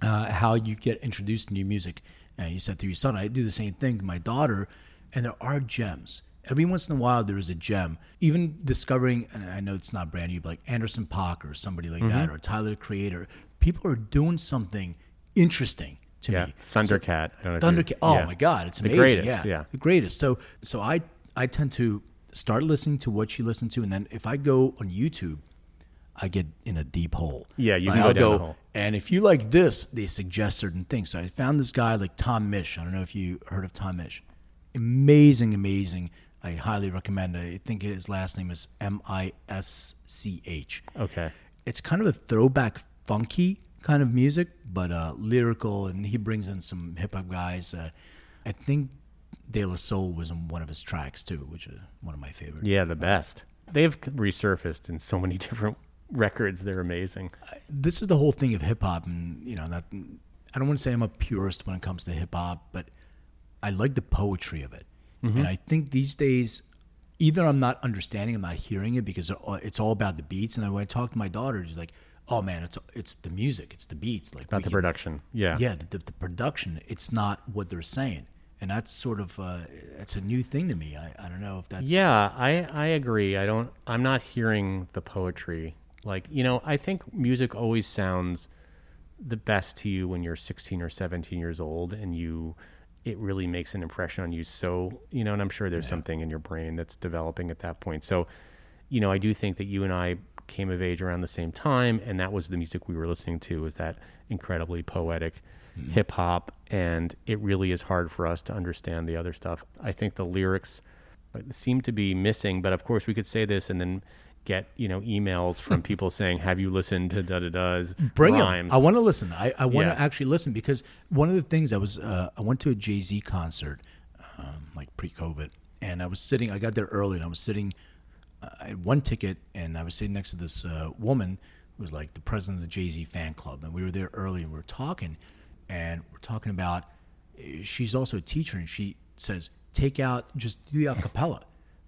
uh, how you get introduced to new music And you said through your son, I do the same thing to my daughter, and there are gems. Every once in a while, there is a gem. Even discovering, and I know it's not brand new, but like Anderson Paak or somebody like that,
Mm-hmm.
or Tyler the Creator, people are doing something interesting to
Yeah,
me.
Thundercat. I don't know
Thundercat. Oh
yeah.
my God, it's
The
amazing.
greatest,
yeah,
yeah.
the greatest. So, so I I tend to start listening to what you listen to, and then if I go on YouTube, I get in a deep hole.
Yeah, you
Like,
can go
I'll
down the hole.
And if you like this, they suggest certain things. So I found this guy like Tom Misch. I don't know if you heard of Tom Misch. Amazing, amazing. I highly recommend. it. I think his last name is M I S C H
Okay.
it's kind of a throwback funky kind of music but uh lyrical and he brings in some hip-hop guys uh, i think de la soul was on one of his tracks too which is one of my favorites.
Yeah, the best. They've resurfaced in so many different records. They're amazing.
this is the whole thing of hip-hop and you know not i don't want to say i'm a purist when it comes to hip-hop but i like the poetry of it and i think these days either i'm not understanding i'm not hearing it because it's all about the beats and when i talk to my daughter she's like oh man it's it's the music it's the beats like
About the
can-
production. Yeah.
yeah the, the, the production it's not what they're saying and that's sort of uh, it's a new thing to me I, I don't know if that's
Yeah, I, I agree. I don't I'm not hearing the poetry. Like, you know, I think music always sounds the best to you when you're 16 or 17 years old and you it really makes an impression on you so, you know, and I'm sure there's something in your brain that's developing at that point. So, you know, I do think that you and I came of age around the same time and that was the music we were listening to was that incredibly poetic hip hop and it really is hard for us to understand the other stuff. I think the lyrics uh, seem to be missing, but of course we could say this and then get, you know, emails from people saying, "Have you listened to da da da's
bring
rhymes?"
them i want to listen. I, I want to
Yeah.
actually listen because one of the things i was uh, i went to a jay-z concert um, like pre-covid and i was sitting i got there early and i was sitting uh, i had one ticket and i was sitting next to this uh, woman who was like the president of the jay-z fan club and we were there early and we were talking and we're talking about uh, she's also a teacher and she says take out just do the acapella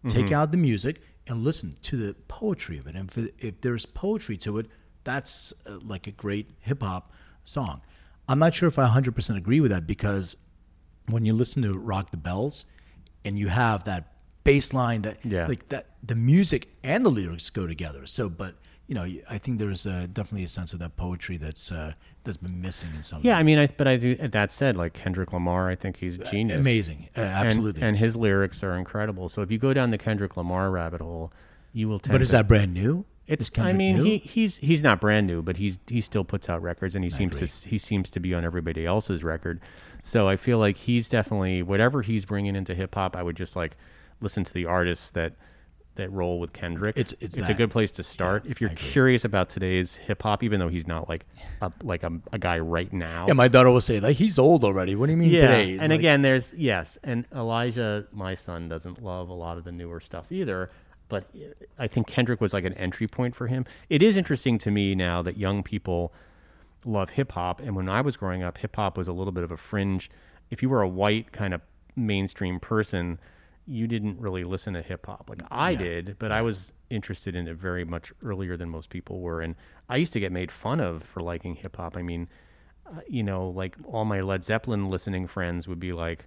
take out the music and listen to the poetry of it. And if, if there's poetry to it that's uh, like a great hip-hop song. I'm not sure if i 100% agree with that because when you listen to rock the bells and you have that bass line that
Yeah.
like that the music and the lyrics go together. So but you know i think there's uh, definitely a sense of that poetry that's uh, that's been missing in some
Yeah, I mean, I, but I do. That said, like Kendrick Lamar, I think he's genius,
amazing uh,
And-
absolutely
and, his lyrics are incredible. So if you go down the Kendrick Lamar rabbit hole, you will. Tend
but is
to,
that brand new
It's. I mean,
new?
he he's he's not brand new, but he's he still puts out records, and he seems to he seems to be on everybody else's record. So I feel like he's definitely whatever he's bringing into hip hop. I would just like listen to the artists that that roll with Kendrick.
It's- it's
it's
a
good place to start if you're curious about today's hip hop, even though he's not like a like a, a guy right now.
yeah my daughter will say like he's old already what do you mean
Yeah,
today It's
and
like-
again, there's yes, and Elijah, my son, doesn't love a lot of the newer stuff either. But I think Kendrick was like an entry point for him. It is interesting to me now that young people love hip hop, and when I was growing up, hip hop was a little bit of a fringe. If you were a white kind of mainstream person, you didn't really listen to hip hop like I did, but I was interested in it very much earlier than most people were, and I used to get made fun of for liking hip hop. I mean, uh, you know, like all my Led Zeppelin listening friends would be like,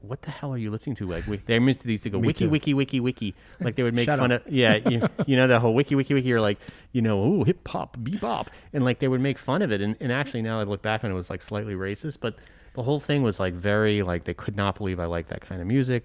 "What the hell are you listening to?" Like we, they used to, used to go wiki,
too.
wiki, wiki, wiki. Like they would make fun
up.
of, yeah, you, you know, the whole wiki, wiki, wiki. Or like, you know, ooh, hip hop, bebop, and like they would make fun of it. And, and actually, now I look back on it, it was like slightly racist, but the whole thing was like very like they could not believe I liked that kind of music.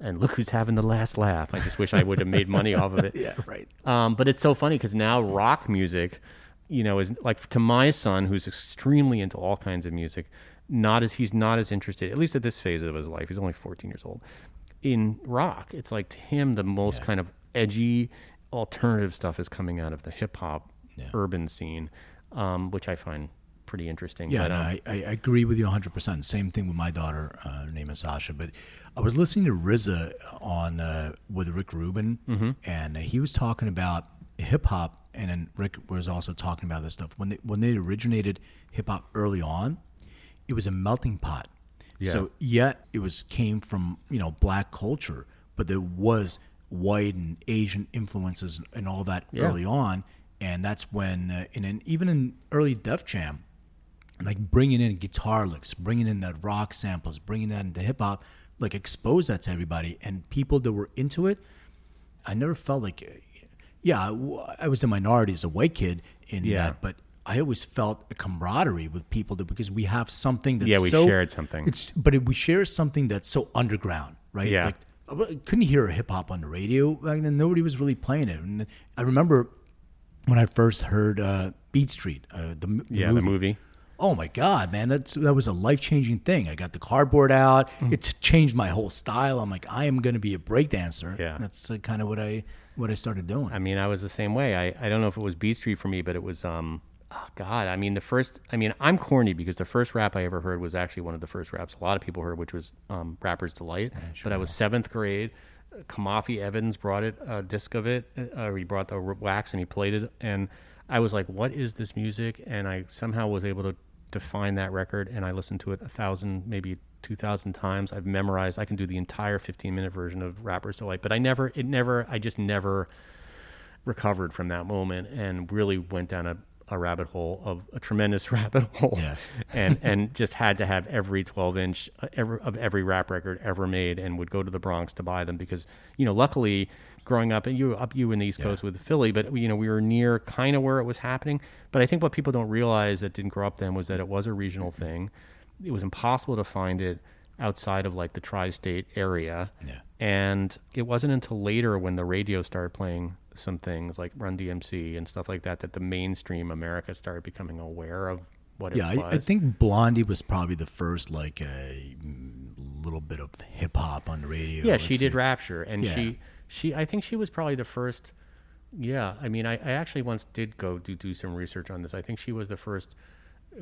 And look who's having the last laugh. I just wish I would have made money off of it.
yeah right
Um, but it's so funny because now rock music, you know, is like to my son who's extremely into all kinds of music. Not as he's not as interested, at least at this phase of his life. He's only 14 years old. In rock, it's like to him the most kind of edgy alternative stuff is coming out of the hip hop urban scene, um, which I find pretty interesting.
Yeah,
but,
no,
um,
I, I agree with you 100%. Same thing with my daughter. Uh, her name is Sasha. But I was listening to RZA on uh, with Rick Rubin,
Mm-hmm.
and he was talking about hip hop, and then Rick was also talking about this stuff when they when they originated hip hop early on. It was a melting pot.
Yeah.
So yet it was came from you know black culture, but there was white and Asian influences and all that
Yeah.
early on, and that's when uh, in an, even in early Def Jam, and like bringing in guitar licks, bringing in that rock samples, bringing that into hip hop, like expose that to everybody and people that were into it. I never felt like, yeah, I was a minority as a white kid in
Yeah.
that, but I always felt a camaraderie with people that because we have something that's
Yeah, we
so,
shared something.
It's but it, we share something that's so underground, right?
Yeah.
Like I couldn't hear hip hop on the radio back then. Nobody was really playing it, and I remember when I first heard uh, Beat Street, uh, the, the
yeah,
movie.
the movie.
Oh my God, man, that's that was a life changing thing. I got the cardboard out.
Mm.
It's changed my whole style. I'm like, I am going to be a breakdancer.
Yeah.
that's uh, kind of what I what I started doing.
I mean, I was the same way. I, I don't know if it was Beat Street for me, but it was um oh God. I mean the first I mean, I'm corny because the first rap I ever heard was actually one of the first raps a lot of people heard, which was um Rapper's Delight. Sure. But I was seventh grade. Kamafi Evans brought it, a disc of it, uh, he brought the wax and he played it, and I was like, "What is this music?" And I somehow was able to define that record, and I listened to it a thousand, maybe two thousand times. I've memorized. I can do the entire fifteen minute version of Rapper's Delight, but I never, it never, I just never recovered from that moment and really went down a, a rabbit hole of a tremendous rabbit hole
Yeah.
and and just had to have every 12 inch uh, ever of every rap record ever made and would go to the Bronx to buy them because you know luckily growing up and you up you in the East Coast with Philly but you know we were near kind of where it was happening but I think what people don't realize that didn't grow up then was that it was a regional mm-hmm. thing it was impossible to find it outside of like the tri-state area
Yeah.
and it wasn't until later when the radio started playing some things like Run DMC and stuff like that that the mainstream America started becoming aware of what it
yeah,
was.
I, I think Blondie was probably the first like a mm, little bit of hip hop on the radio.
yeah, she did. Rapture, and
Yeah.
she she I think she was probably the first. Yeah, I mean, I, I actually once did go do do some research on this. I think she was the first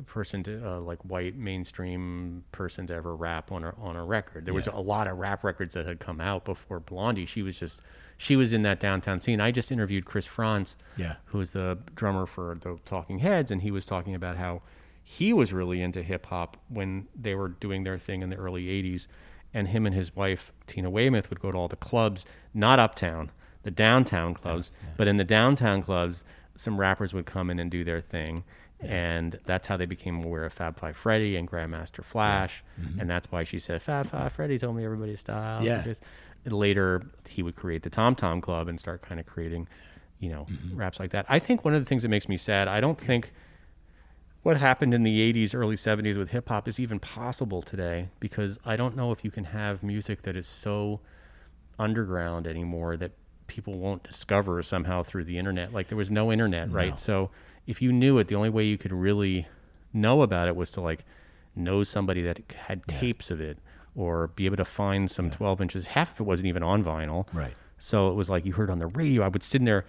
person to uh, like white mainstream person to ever rap on a on a record. There was a lot of rap records that had come out before Blondie. She was just she was in that downtown scene. I just interviewed Chris Frantz,
Yeah.
who is the drummer for the Talking Heads, and he was talking about how he was really into hip hop when they were doing their thing in the early '80s, and him and his wife Tina Weymouth would go to all the clubs, not uptown, the downtown clubs, but in the downtown clubs, some rappers would come in and do their thing. And that's how they became aware of Fab Five Freddy and Grandmaster Flash, and that's why she said Fab Five Freddy told me everybody's style.
Yeah.
and later he would create the Tom Tom Club and start kind of creating, you know,
Mm-hmm.
raps like that. I think one of the things that makes me sad, I don't think what happened in the 80s, early 70s with hip hop is even possible today because I don't know if you can have music that is so underground anymore that people won't discover somehow through the internet. Like there was no internet, right? So if you knew it, the only way you could really know about it was to like know somebody that had tapes of it or be able to find some 12 inches. Half of it wasn't even on vinyl.
Right.
So it was like you heard on the radio. I would sit in there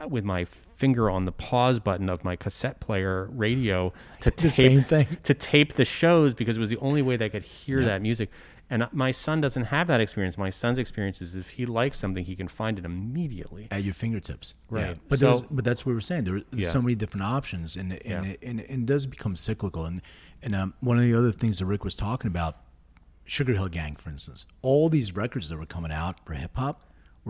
uh, with my finger on the pause button of my cassette player radio to tape to tape the shows because it was the only way they could hear that music. And my son doesn't have that experience. My son's experience is if he likes something, he can find it immediately.
at your fingertips. Yeah.
Right.
But
So-
but that's what we're saying. There, there's
Yeah.
so many different options, and and,
Yeah.
it, and, and it does become cyclical. And and um, one of the other things that Rick was talking about, Sugar Hill Gang, for instance, all these records that were coming out for hip hop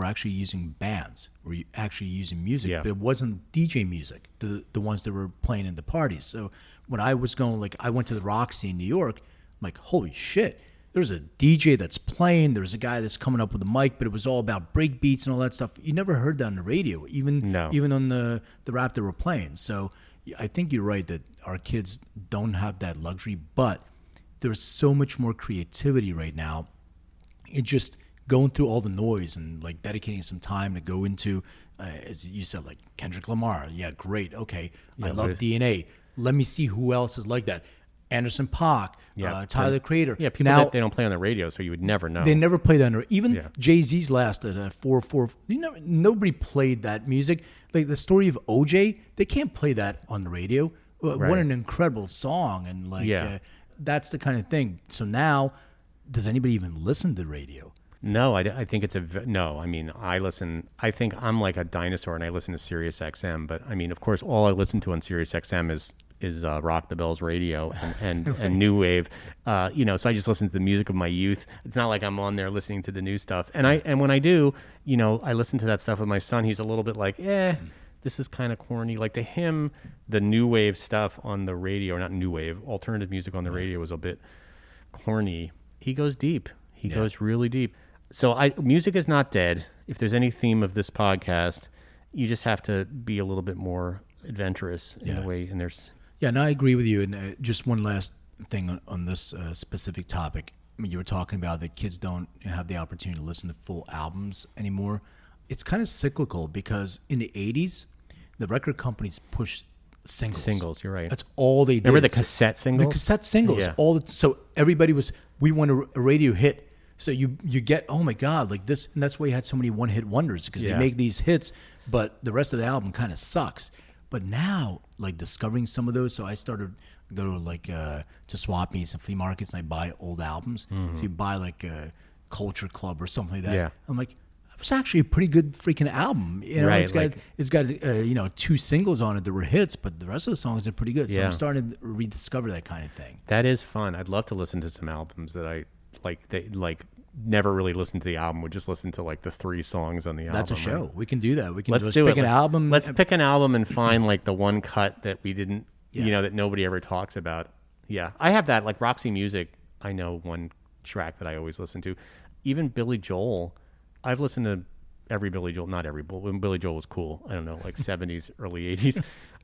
were actually using bands, were actually using music,
Yeah.
but it wasn't DJ music. The the ones that were playing in the parties. So when I was going, like I went to the Roxy in New York, I'm like, holy shit. There's a DJ that's playing. There's a guy that's coming up with a mic, but it was all about break beats and all that stuff. You never heard that on the radio, even
No.
even on the the rap that we're playing. So I think you're right that our kids don't have that luxury, but there's so much more creativity right now. It just going through all the noise and like dedicating some time to go into, uh, as you said, like Kendrick Lamar. Yeah, great. Okay, I love DNA. Let me see who else is like that. Anderson Paak,
Yeah,
uh, Tyler
and-
Creator.
Yeah, people
now
that they don't play on the radio, so you would never know.
they never played that. on- Even
Yeah.
Jay Z's last at uh, four four. You know, nobody played that music. Like the story of OJ, they can't play that on the radio. Uh, What an incredible song, and like
Yeah.
uh, that's the kind of thing. So now, does anybody even listen to the radio?
No, I, I think it's a v- no. I mean, I listen. I think I'm like a dinosaur, and I listen to Sirius XM. But I mean, of course, all I listen to on Sirius XM is is uh, Rock the Bells radio and and, and New Wave. Uh, you know, so I just listen to the music of my youth. It's not like I'm on there listening to the new stuff. And I and when I do, you know, I listen to that stuff with my son. He's a little bit like, eh. this is kind of corny. Like to him, the new wave stuff on the radio, not new wave, alternative music on the radio was a bit corny. He goes deep. He goes really deep. So I music is not dead. If there's any theme of this podcast, you just have to be a little bit more adventurous in
Yeah.
a way. And there's
Yeah, and I agree with you. And uh, just one last thing on, on this uh, specific topic. I mean, you were talking about that kids don't have the opportunity to listen to full albums anymore. It's kind of cyclical because in the 80s, the record companies pushed singles.
Singles, you're right.
That's all they did.
Remember the cassette singles?
The cassette singles.
Yeah.
All the, so everybody was we want a, a radio hit. So you you get oh my god like this and that's why you had so many one hit wonders because
Yeah.
they make these hits, but the rest of the album kind of sucks. But now like discovering some of those, so I started go to like uh, to swap meets and flea markets and I buy old albums. So you buy like a Culture Club or something like that.
Mm-hmm. Yeah.
I'm like. It was actually a pretty good freaking album. You know,
Right,
it's got
like-
it's got uh, you know two singles on it that were hits, but the rest of the songs are pretty good. So
Yeah.
I'm starting to rediscover that kind of thing.
That is fun. I'd love to listen to some albums that I like. They like never really listened to the album. Would just listen to like the three songs on the album.
That's a show. We can do that. We can
Let's
just
do
pick
it.
an album.
Let's pick an album and find like the one cut that we didn't,
Yeah.
you know, that nobody ever talks about. Yeah, I have that. Like Roxy Music, I know one track that I always listen to. Even Billy Joel, I've listened to every Billy Joel. Not every, but when Billy Joel was cool. I don't know, like seventies, early eighties.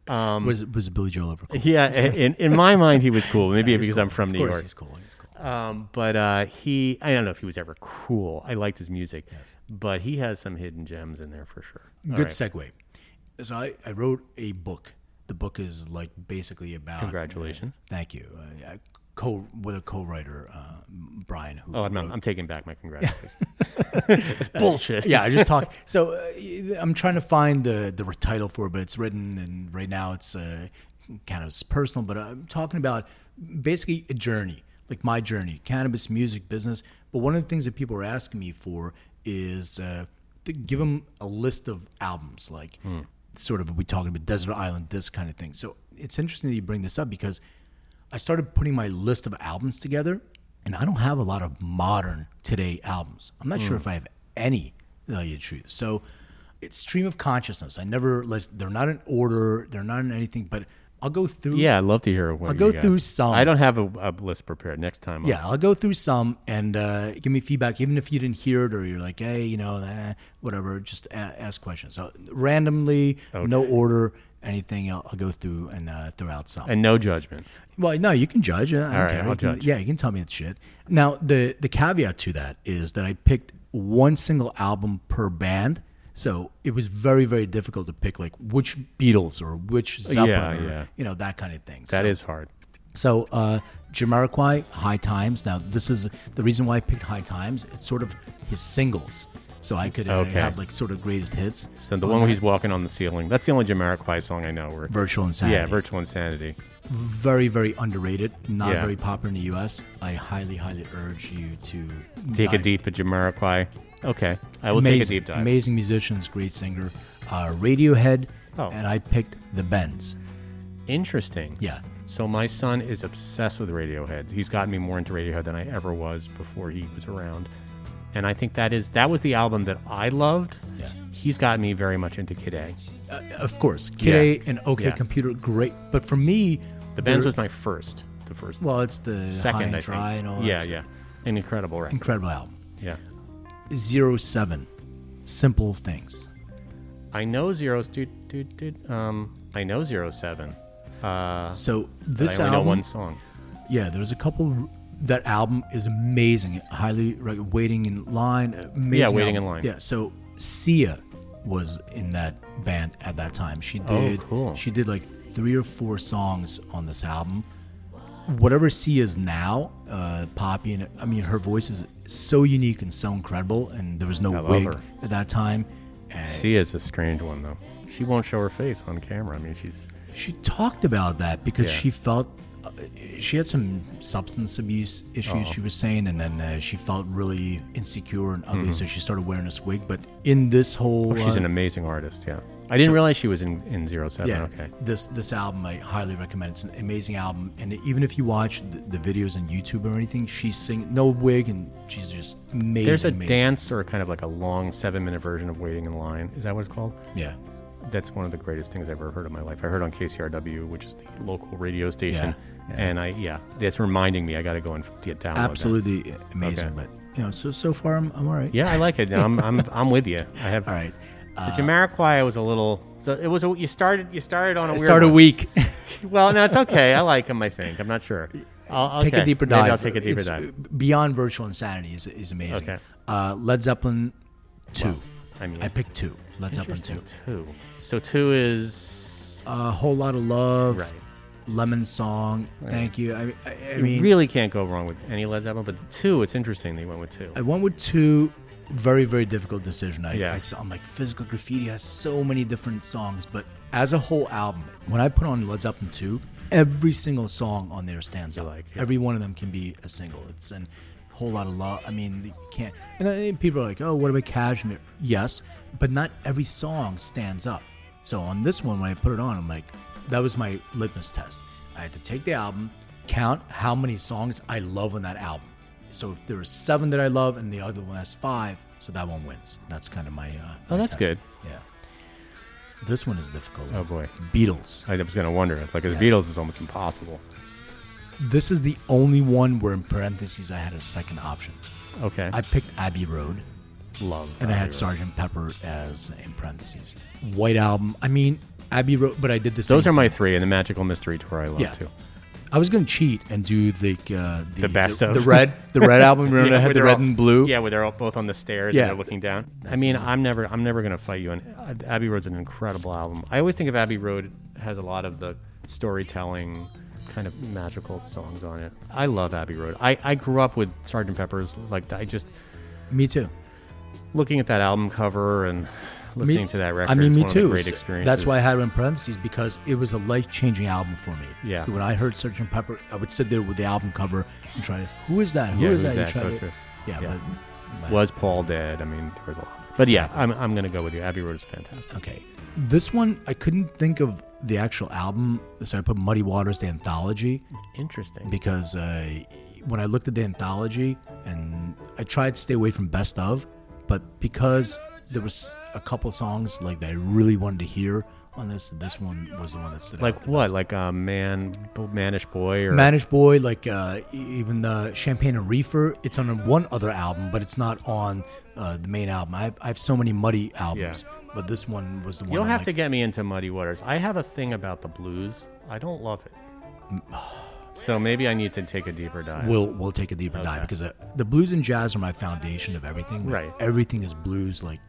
Um,
was was Billy Joel ever cool?
yeah, in, in my mind, he was cool. Maybe
He's
because
cool.
I'm from
Of
New York.
He's cool. He's cool.
Um, but uh, he, I don't know if he was ever cool. I liked his music, but he has some hidden gems in there for sure. All
Good
right.
segue. So I, I wrote a book. The book is like basically about.
Congratulations.
thank you. Uh, I co with a co-writer, uh, Brian. Who
Oh, I'm,
wrote-
I'm taking back my congratulations. it's bullshit.
yeah, I just talked. So uh, I'm trying to find the the title for it, but it's written, and right now it's uh, kind of personal. But I'm talking about basically a journey, like my journey, cannabis, music, business. But one of the things that people are asking me for is uh, to give them a list of albums, like sort of we talking about desert island, this kind of thing. So it's interesting that you bring this up because I started putting my list of albums together, and I don't have a lot of modern today albums. I'm not
Hmm.
sure if I have any, to tell you the truth. So it's stream of consciousness. I never list. They're not in order. They're not in anything. But I'll go through.
Yeah, I'd love to hear what
I'll go
got.
through some.
I don't have a, a list prepared. Next time, I'll-
Yeah, I'll go through some and uh, give me feedback, even if you didn't hear it or you're like, hey, you know, eh, whatever. Just a- ask questions. So randomly, no order, anything. I'll, I'll go through and uh, throw out some.
and no judgment.
Well, no, you can judge. I don't
All right,
care.
I'll
You can-
judge.
Yeah, you can tell me it's shit. Now, the the caveat to that is that I picked one single album per band, so it was very very difficult to pick like which Beatles or which Zeppelin
Yeah,
or
yeah.
you know that kind of thing.
That
so,
is hard.
so. Uh, Jamiroquai, High Times. Now, this is the reason why I picked High Times. It's sort of his singles, so I could uh,
Okay.
have like sort of greatest hits.
So the one where he's walking on the ceiling. That's the only Jamiroquai song I know. Where
Virtual Insanity.
yeah, virtual insanity.
very very underrated not
Yeah.
very popular in the us i highly highly urge you to
Take a deep at Jamiroquai. Okay, I will
amazing,
take a deep dive.
amazing musicians great singer uh, radiohead
Oh.
and i picked the bends
Interesting.
Yeah.
So my son is obsessed with Radiohead. He's gotten me more into Radiohead than I ever was before he was around. And I think that is that was the album that I loved.
Yeah.
He's got me very much into Kid A.
uh, of course kid
Yeah.
a and okay
Yeah.
computer great but for me
The Bends
there-
was my first. The first.
well it's the
second,
high and
I
dry
think.
and all that
yeah,
stuff.
yeah. An incredible record.
incredible album
Yeah.
Zero seven simple things
I know zeros, dude, dude, dude. Um, I know zero seven. Uh,
so this
I only
album
know one song.
Yeah, there's a couple. That album is amazing. Highly re- waiting in line. Amazing
Yeah, Waiting in. Line.
Yeah, so Sia was in that band at that time. She did.
Oh, cool.
She did like three or four songs on this album. Whatever Sia is now, uh, Poppy, and I mean, her voice is so unique and so incredible. And there was no wig
her.
at that time. And
is a strange one though. She won't show her face on camera. I mean, she's
She talked about that because
Yeah.
she felt uh, she had some substance abuse issues. She was saying, and then uh, she felt really insecure and ugly, so she started wearing this wig. But in this whole,
oh, she's
uh,
an amazing artist. Yeah. I didn't realize she was in in zero seven.
yeah,
Okay.
this this album I highly recommend. It's an amazing album, and even if you watch the, the videos on YouTube or anything, she's singing no wig, and she's just amazing.
There's a
amazing.
dance or kind of like a long seven minute version of Waiting in Line. Is that what it's called?
Yeah,
that's one of the greatest things I've ever heard in my life. I heard on KCRW, which is the local radio station,
Yeah, yeah.
and I yeah, that's reminding me I got to go and get that.
Absolutely amazing.
Okay.
But you know, so so far I'm I'm all right.
Yeah, I like it. I'm I'm I'm with you. I have
All right.
The Jamiroquai was a little. So it was. A, you started. You started on a weird.
Start a week.
Well, no, it's okay. I like him. I think. I'm not sure. I'll,
Take
okay.
a deeper
Maybe
dive.
I'll take a deeper
It's-
dive.
Beyond virtual insanity is is amazing.
Okay.
Uh, Led Zeppelin two.
I mean,
I picked two. Led Zeppelin two.
Two. So two is
A whole lot of love.
right.
Lemon song. Thank you. I, I, I
You
mean,
really can't go wrong with any Led Zeppelin, but two. It's interesting they went with two.
I went with two. Very, very difficult decision. I,
Yeah.
I saw, I'm like, Physical Graffiti has so many different songs, but as a whole album, when I put on Led Zeppelin 2, every single song on there stands out.
like, yeah.
Every one of them can be a single. It's a whole lot of love. I mean, you can't. And uh, I, people are like, oh, what about Kashmir? Yes, but not every song stands up. So on this one, when I put it on, I'm like, that was my litmus test. I had to take the album, count how many songs I love on that album. So if there are seven that I love and the other one has five, so that one wins. That's kind of my. Uh,
Oh,
my
that's
test.
good.
Yeah. This one is difficult.
Oh boy,
Beatles.
I was gonna wonder. Like the
Yes.
Beatles is almost impossible.
This is the only one where in parentheses I had a second option.
Okay,
I picked Abbey Road
love.
and I had
Road.
Sergeant Pepper as in parentheses. White Album. I mean Abbey Road, but I did the same
Those are my three, and the Magical Mystery Tour I love
Yeah.
too.
I was gonna cheat and do the uh, the,
The best
the,
of.
the red the red album. Remember I
where
had the
they're
red
all-
and blue.
Yeah, where they're all both on the stairs
Yeah.
and they're looking down. I mean. I'm never, I'm never gonna fight you. And Abbey Road's an incredible album. I always think of Abbey Road has a lot of the storytelling, kind of magical songs on it. I love Abbey Road. I, I grew up with Sergeant Pepper's. Like I just
Me too.
looking at that album cover and listening
Me-
to that record.
I mean, me
one of the
too. That's why I had it in parentheses because it was a life changing album for me.
Yeah.
When I heard Sgt. Pepper, I would sit there with the album cover and try to, who is that? Who
Yeah,
is that?
That?
try to- yeah,
Yeah.
but- but
was Paul dead. I mean, there was a lot. But yeah, I'm, I'm gonna go with you. Abbey Road is fantastic.
Okay. This one, I couldn't think of the actual album, so I put Muddy Waters, the anthology,
Interesting.
because uh, when I looked at the anthology, and I tried to stay away from best of, but because there was a couple songs like that I really wanted to hear on this, this one was the one that stood out.
Like
the
what? Like a man, mannish boy, or
Mannish Boy, like uh, even the Champagne and Reefer, it's on one other album, but it's not on uh, the main album. I have, I have so many Muddy albums, but this one was the one.
You'll
I'm
have
like,
to get me into Muddy Waters. I have a thing about the blues. I don't love it. So maybe I need to take a deeper dive.
We'll we'll take a deeper dive because uh, the blues and jazz are my foundation of everything. Like,
Right.
Everything is blues, like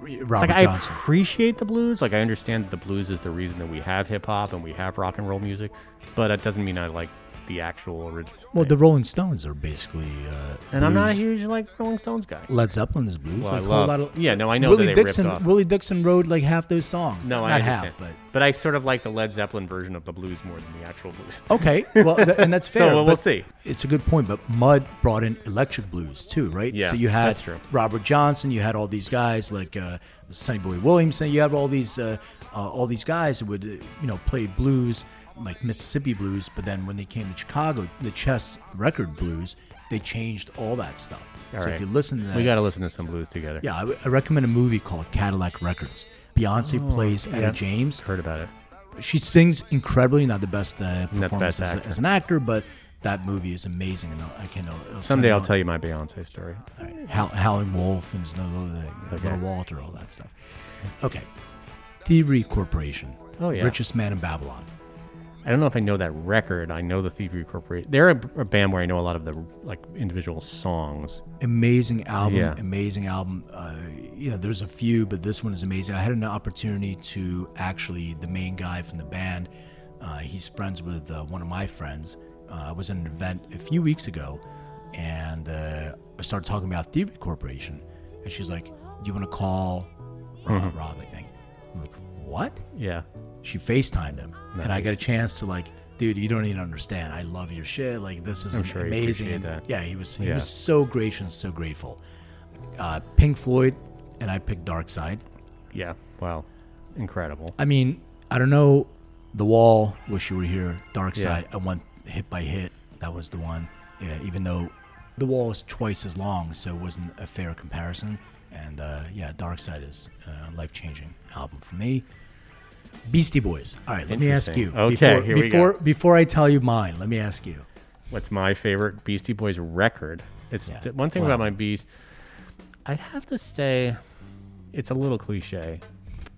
Robert
like I appreciate the blues. Like I understand that the blues is the reason that we have hip hop and we have rock and roll music, but it doesn't mean I like the actual original.
well, the Rolling Stones are basically. Uh,
and I'm not a
blues.
huge like Rolling Stones guy.
Led Zeppelin is blues.
Well,
like
I
a whole
love-
lot of,
yeah, no, I know
Willie
that they ripped
Dixon.
off.
Willie Dixon wrote like half those songs.
No,
not
I
half,
understand.
but
but I sort of like the Led Zeppelin version of the blues more than the actual blues.
Okay, well, th- and that's fair.
We'll
but
see.
It's a good point, but Mud brought in electric blues too, right?
Yeah,
So you had
that's true.
Robert Johnson, you had all these guys like uh, Sonny Boy Williamson. You have all these uh, uh, all these guys who would uh, you know play blues like Mississippi blues, but then when they came to Chicago, the Chess record blues, they changed all that stuff.
All
so
right.
if you listen to that,
We got to listen to some blues together.
yeah, I, I recommend a movie called Cadillac Records. Beyonce plays Etta
Oh, yeah.
James
Heard about it.
she sings incredibly. Not the best uh,
the
performance
best
as, as an actor, but that movie is amazing. And I can it'll
Someday I'll tell you my Beyonce story.
Howl, Howling Wolf and Snow, the,
Okay.
Little Walter, all that stuff. Okay, Thievery Corporation.
Oh, yeah.
richest man in Babylon.
I don't know if I know that record. I know the Thievery Corporation. They're a, a band where I know a lot of the like individual songs.
Amazing album,
Yeah.
amazing album. Uh, know, there's a few, but this one is amazing. I had an opportunity to actually the main guy from the band. Uh, he's friends with uh, one of my friends. Uh, I was at an event a few weeks ago, and uh, I started talking about Thievery Corporation, and she's like, "Do you want to call Rob, Rob?" I think. I'm like, "What?"
Yeah.
She FaceTimed him, and I got a chance to like, dude, you don't even understand. I love your shit. Like this is
I'm sure
amazing. Yeah, he was he
Yeah.
was so gracious, so grateful. Uh, Pink Floyd, and I picked Dark Side.
Yeah. Wow. Incredible.
I mean, I don't know, The Wall, Wish You Were Here, Dark
Yeah.
Side. I went hit by hit. That was the one. Yeah, even though The Wall is twice as long, so it wasn't a fair comparison. And uh, yeah, Dark Side is a life changing album for me. Beastie Boys. All right, let me ask you.
Okay,
before,
here we
before,
go.
Before I tell you mine, let me ask you.
What's my favorite Beastie Boys record? It's
Yeah,
th- one thing
flat.
about my Beast. I'd have to say, it's a little cliche,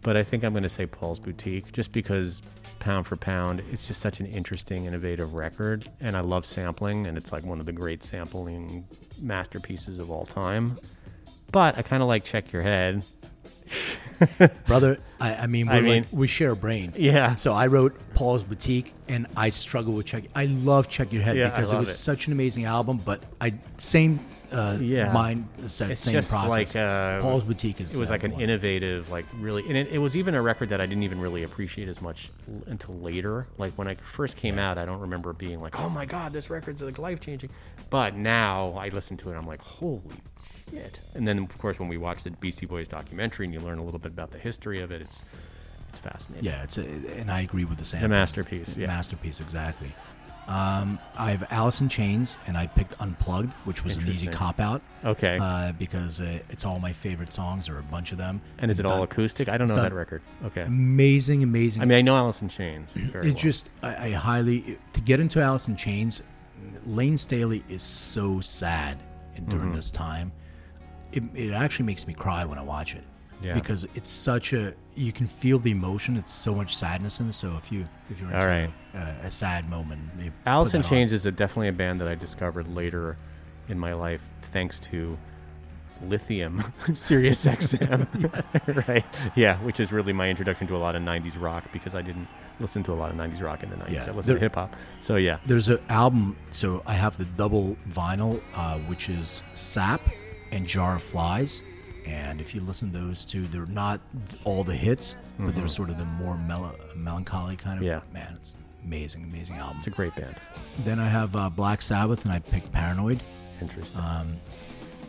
but I think I'm going to say Paul's Boutique, just because pound for pound, it's just such an interesting, innovative record, and I love sampling, and it's like one of the great sampling masterpieces of all time. But I kind of like Check Your Head.
Brother, I, I mean, we're
I mean-
like, we share a brain.
Yeah.
So I wrote Paul's Boutique, and I struggle with Check. I love Check Your Head
Yeah,
because it was
it.
such an amazing album. But I same uh,
Yeah.
mind set,
It's
same process.
like uh,
Paul's Boutique is
It was
uh,
like an
one.
innovative, like really, and it, it was even a record that I didn't even really appreciate as much until later. Like when I first came out, I don't remember being like, "Oh my god, this record's like life changing." But now I listen to it, I'm like, "Holy shit!" And then of course when we watch the Beastie Boys documentary and you learn a little bit about the history of it, it's it's fascinating.
Yeah, it's a, and I agree with the same.
It's a masterpiece, yeah.
masterpiece exactly. Um, I have Alice in Chains, and I picked Unplugged, which was an easy cop out.
Okay.
Uh, because uh, it's all my favorite songs, or a bunch of them.
and is it all acoustic? I don't know
done-
that record. Okay.
Amazing, amazing.
I mean, I know Alice in Chains. very
It
well.
just I, I highly to get into Alice in Chains. Layne Staley is so sad during
Mm-hmm.
this time. It, it actually makes me cry when I watch it
Yeah.
because it's such a you can feel the emotion. It's so much sadness in it. So if you if you're into
right.
a, a sad moment,
Alice in
that on.
Is a, definitely a band that I discovered later in my life thanks to Lithium, Sirius XM. right. Yeah, which is really my introduction to a lot of 90s rock because I didn't listen to a lot of 90s rock in the 90s.
Yeah,
I listened
there-
to hip hop. So, yeah.
There's an album. So I have the double vinyl, uh, which is Sap and Jar of Flies. And if you listen to those two, they're not all the hits, but they're sort of the more mel- melancholy kind of.
Mm-hmm. Yeah.
Man, it's amazing, amazing album.
It's a great band.
Then I have uh, Black Sabbath, and I picked Paranoid,
Interesting.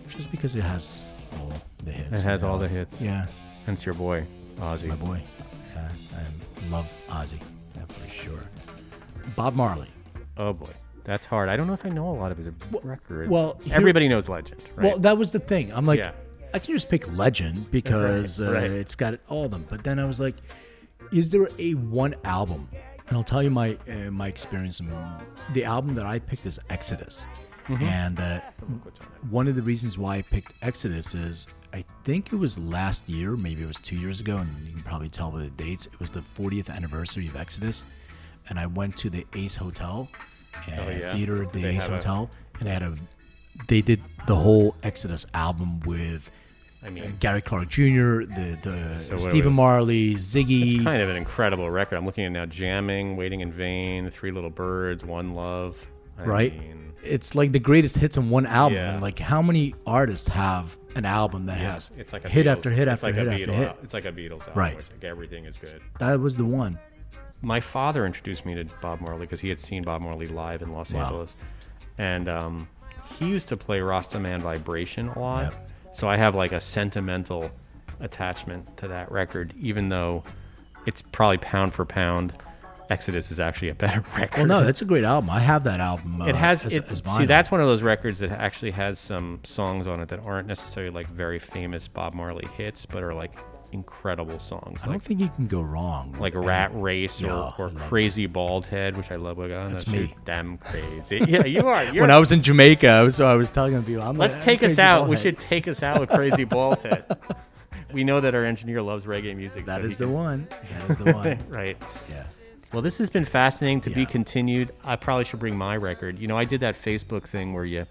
just because it has all the hits.
it has all the hits.
Yeah,
it's your boy, Ozzy.
my boy. Yeah, I love Ozzy, yeah, for sure. Bob Marley.
Oh, boy. That's hard. I don't know if I know a lot of his records.
well, here-
everybody knows Legend, right?
Well, that was the thing. I'm like,
Yeah.
I can just pick Legend because
Right,
uh,
right.
it's got all of them. But then I was like, is there a one album? And I'll tell you my uh, my experience. The album that I picked is Exodus,
Mm-hmm.
and uh, one of the reasons why I picked Exodus is I think it was last year, maybe it was two years ago, and you can probably tell by the dates. It was the 40th anniversary of Exodus, and I went to the Ace Hotel, uh,
Oh, yeah.
theater at the
They
Ace
have a-
Hotel, and they had a they did the whole Exodus album with
I
uh,
mean,
Gary Clark Jr., the the
So
Stephen. Marley, Ziggy.
It's kind of an incredible record. I'm looking at now Jamming, Waiting in Vain, Three Little Birds, One Love. I
right?
mean,
it's like the greatest hits on one album.
Yeah.
And like, how many artists have an album that
yeah,
has
it's like a
hit
Beatles-
after hit after
like
hit after
Beatles
hit?
It's like a Beatles album.
Right.
Like everything is good.
That was the one.
My father introduced me to Bob Marley because he had seen Bob Marley live in Los
Wow.
Angeles, and um, he used to play Rastaman Vibration a lot.
Yep.
So I have like a sentimental attachment to that record, even though it's probably pound for pound. Exodus is actually a better record.
Well, no, that's a great album. I have that album. Uh,
it has
as,
it,
as
see that's one of those records that actually has some songs on it that aren't necessarily like very famous Bob Marley hits, but are like incredible songs.
I don't think you can go wrong.
like Rat
any-
Race
Yeah,
or, or Crazy Bald Head, which I love. Like, oh,
That's
you're
me.
Damn crazy. yeah, you are.
When I was in Jamaica, I was, so I was telling people, I'm
let's
like,
take
I'm
us out. We should take us out with Crazy Bald Head. we know that our engineer loves reggae music.
That
so
is the
can-
one. That is the one.
Right.
Yeah.
Well, this has been fascinating to be continued. I probably should bring my record. You know, I did that Facebook thing where you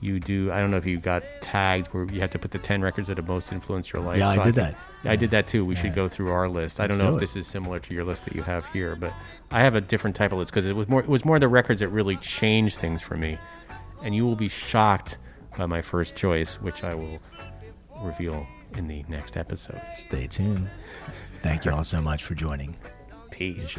you do. I don't know if you got tagged where you have to put the ten records that have most influenced your life.
Yeah, I did that.
Yeah, I did that too. We should go through our list. I don't know
do
if
it.
this is similar to your list that you have here, but I have a different type of list because it was more it was more the records that really changed things for me. And you will be shocked by my first choice, which I will reveal in the next episode.
Stay tuned. Thank you all so much for joining.
Peace.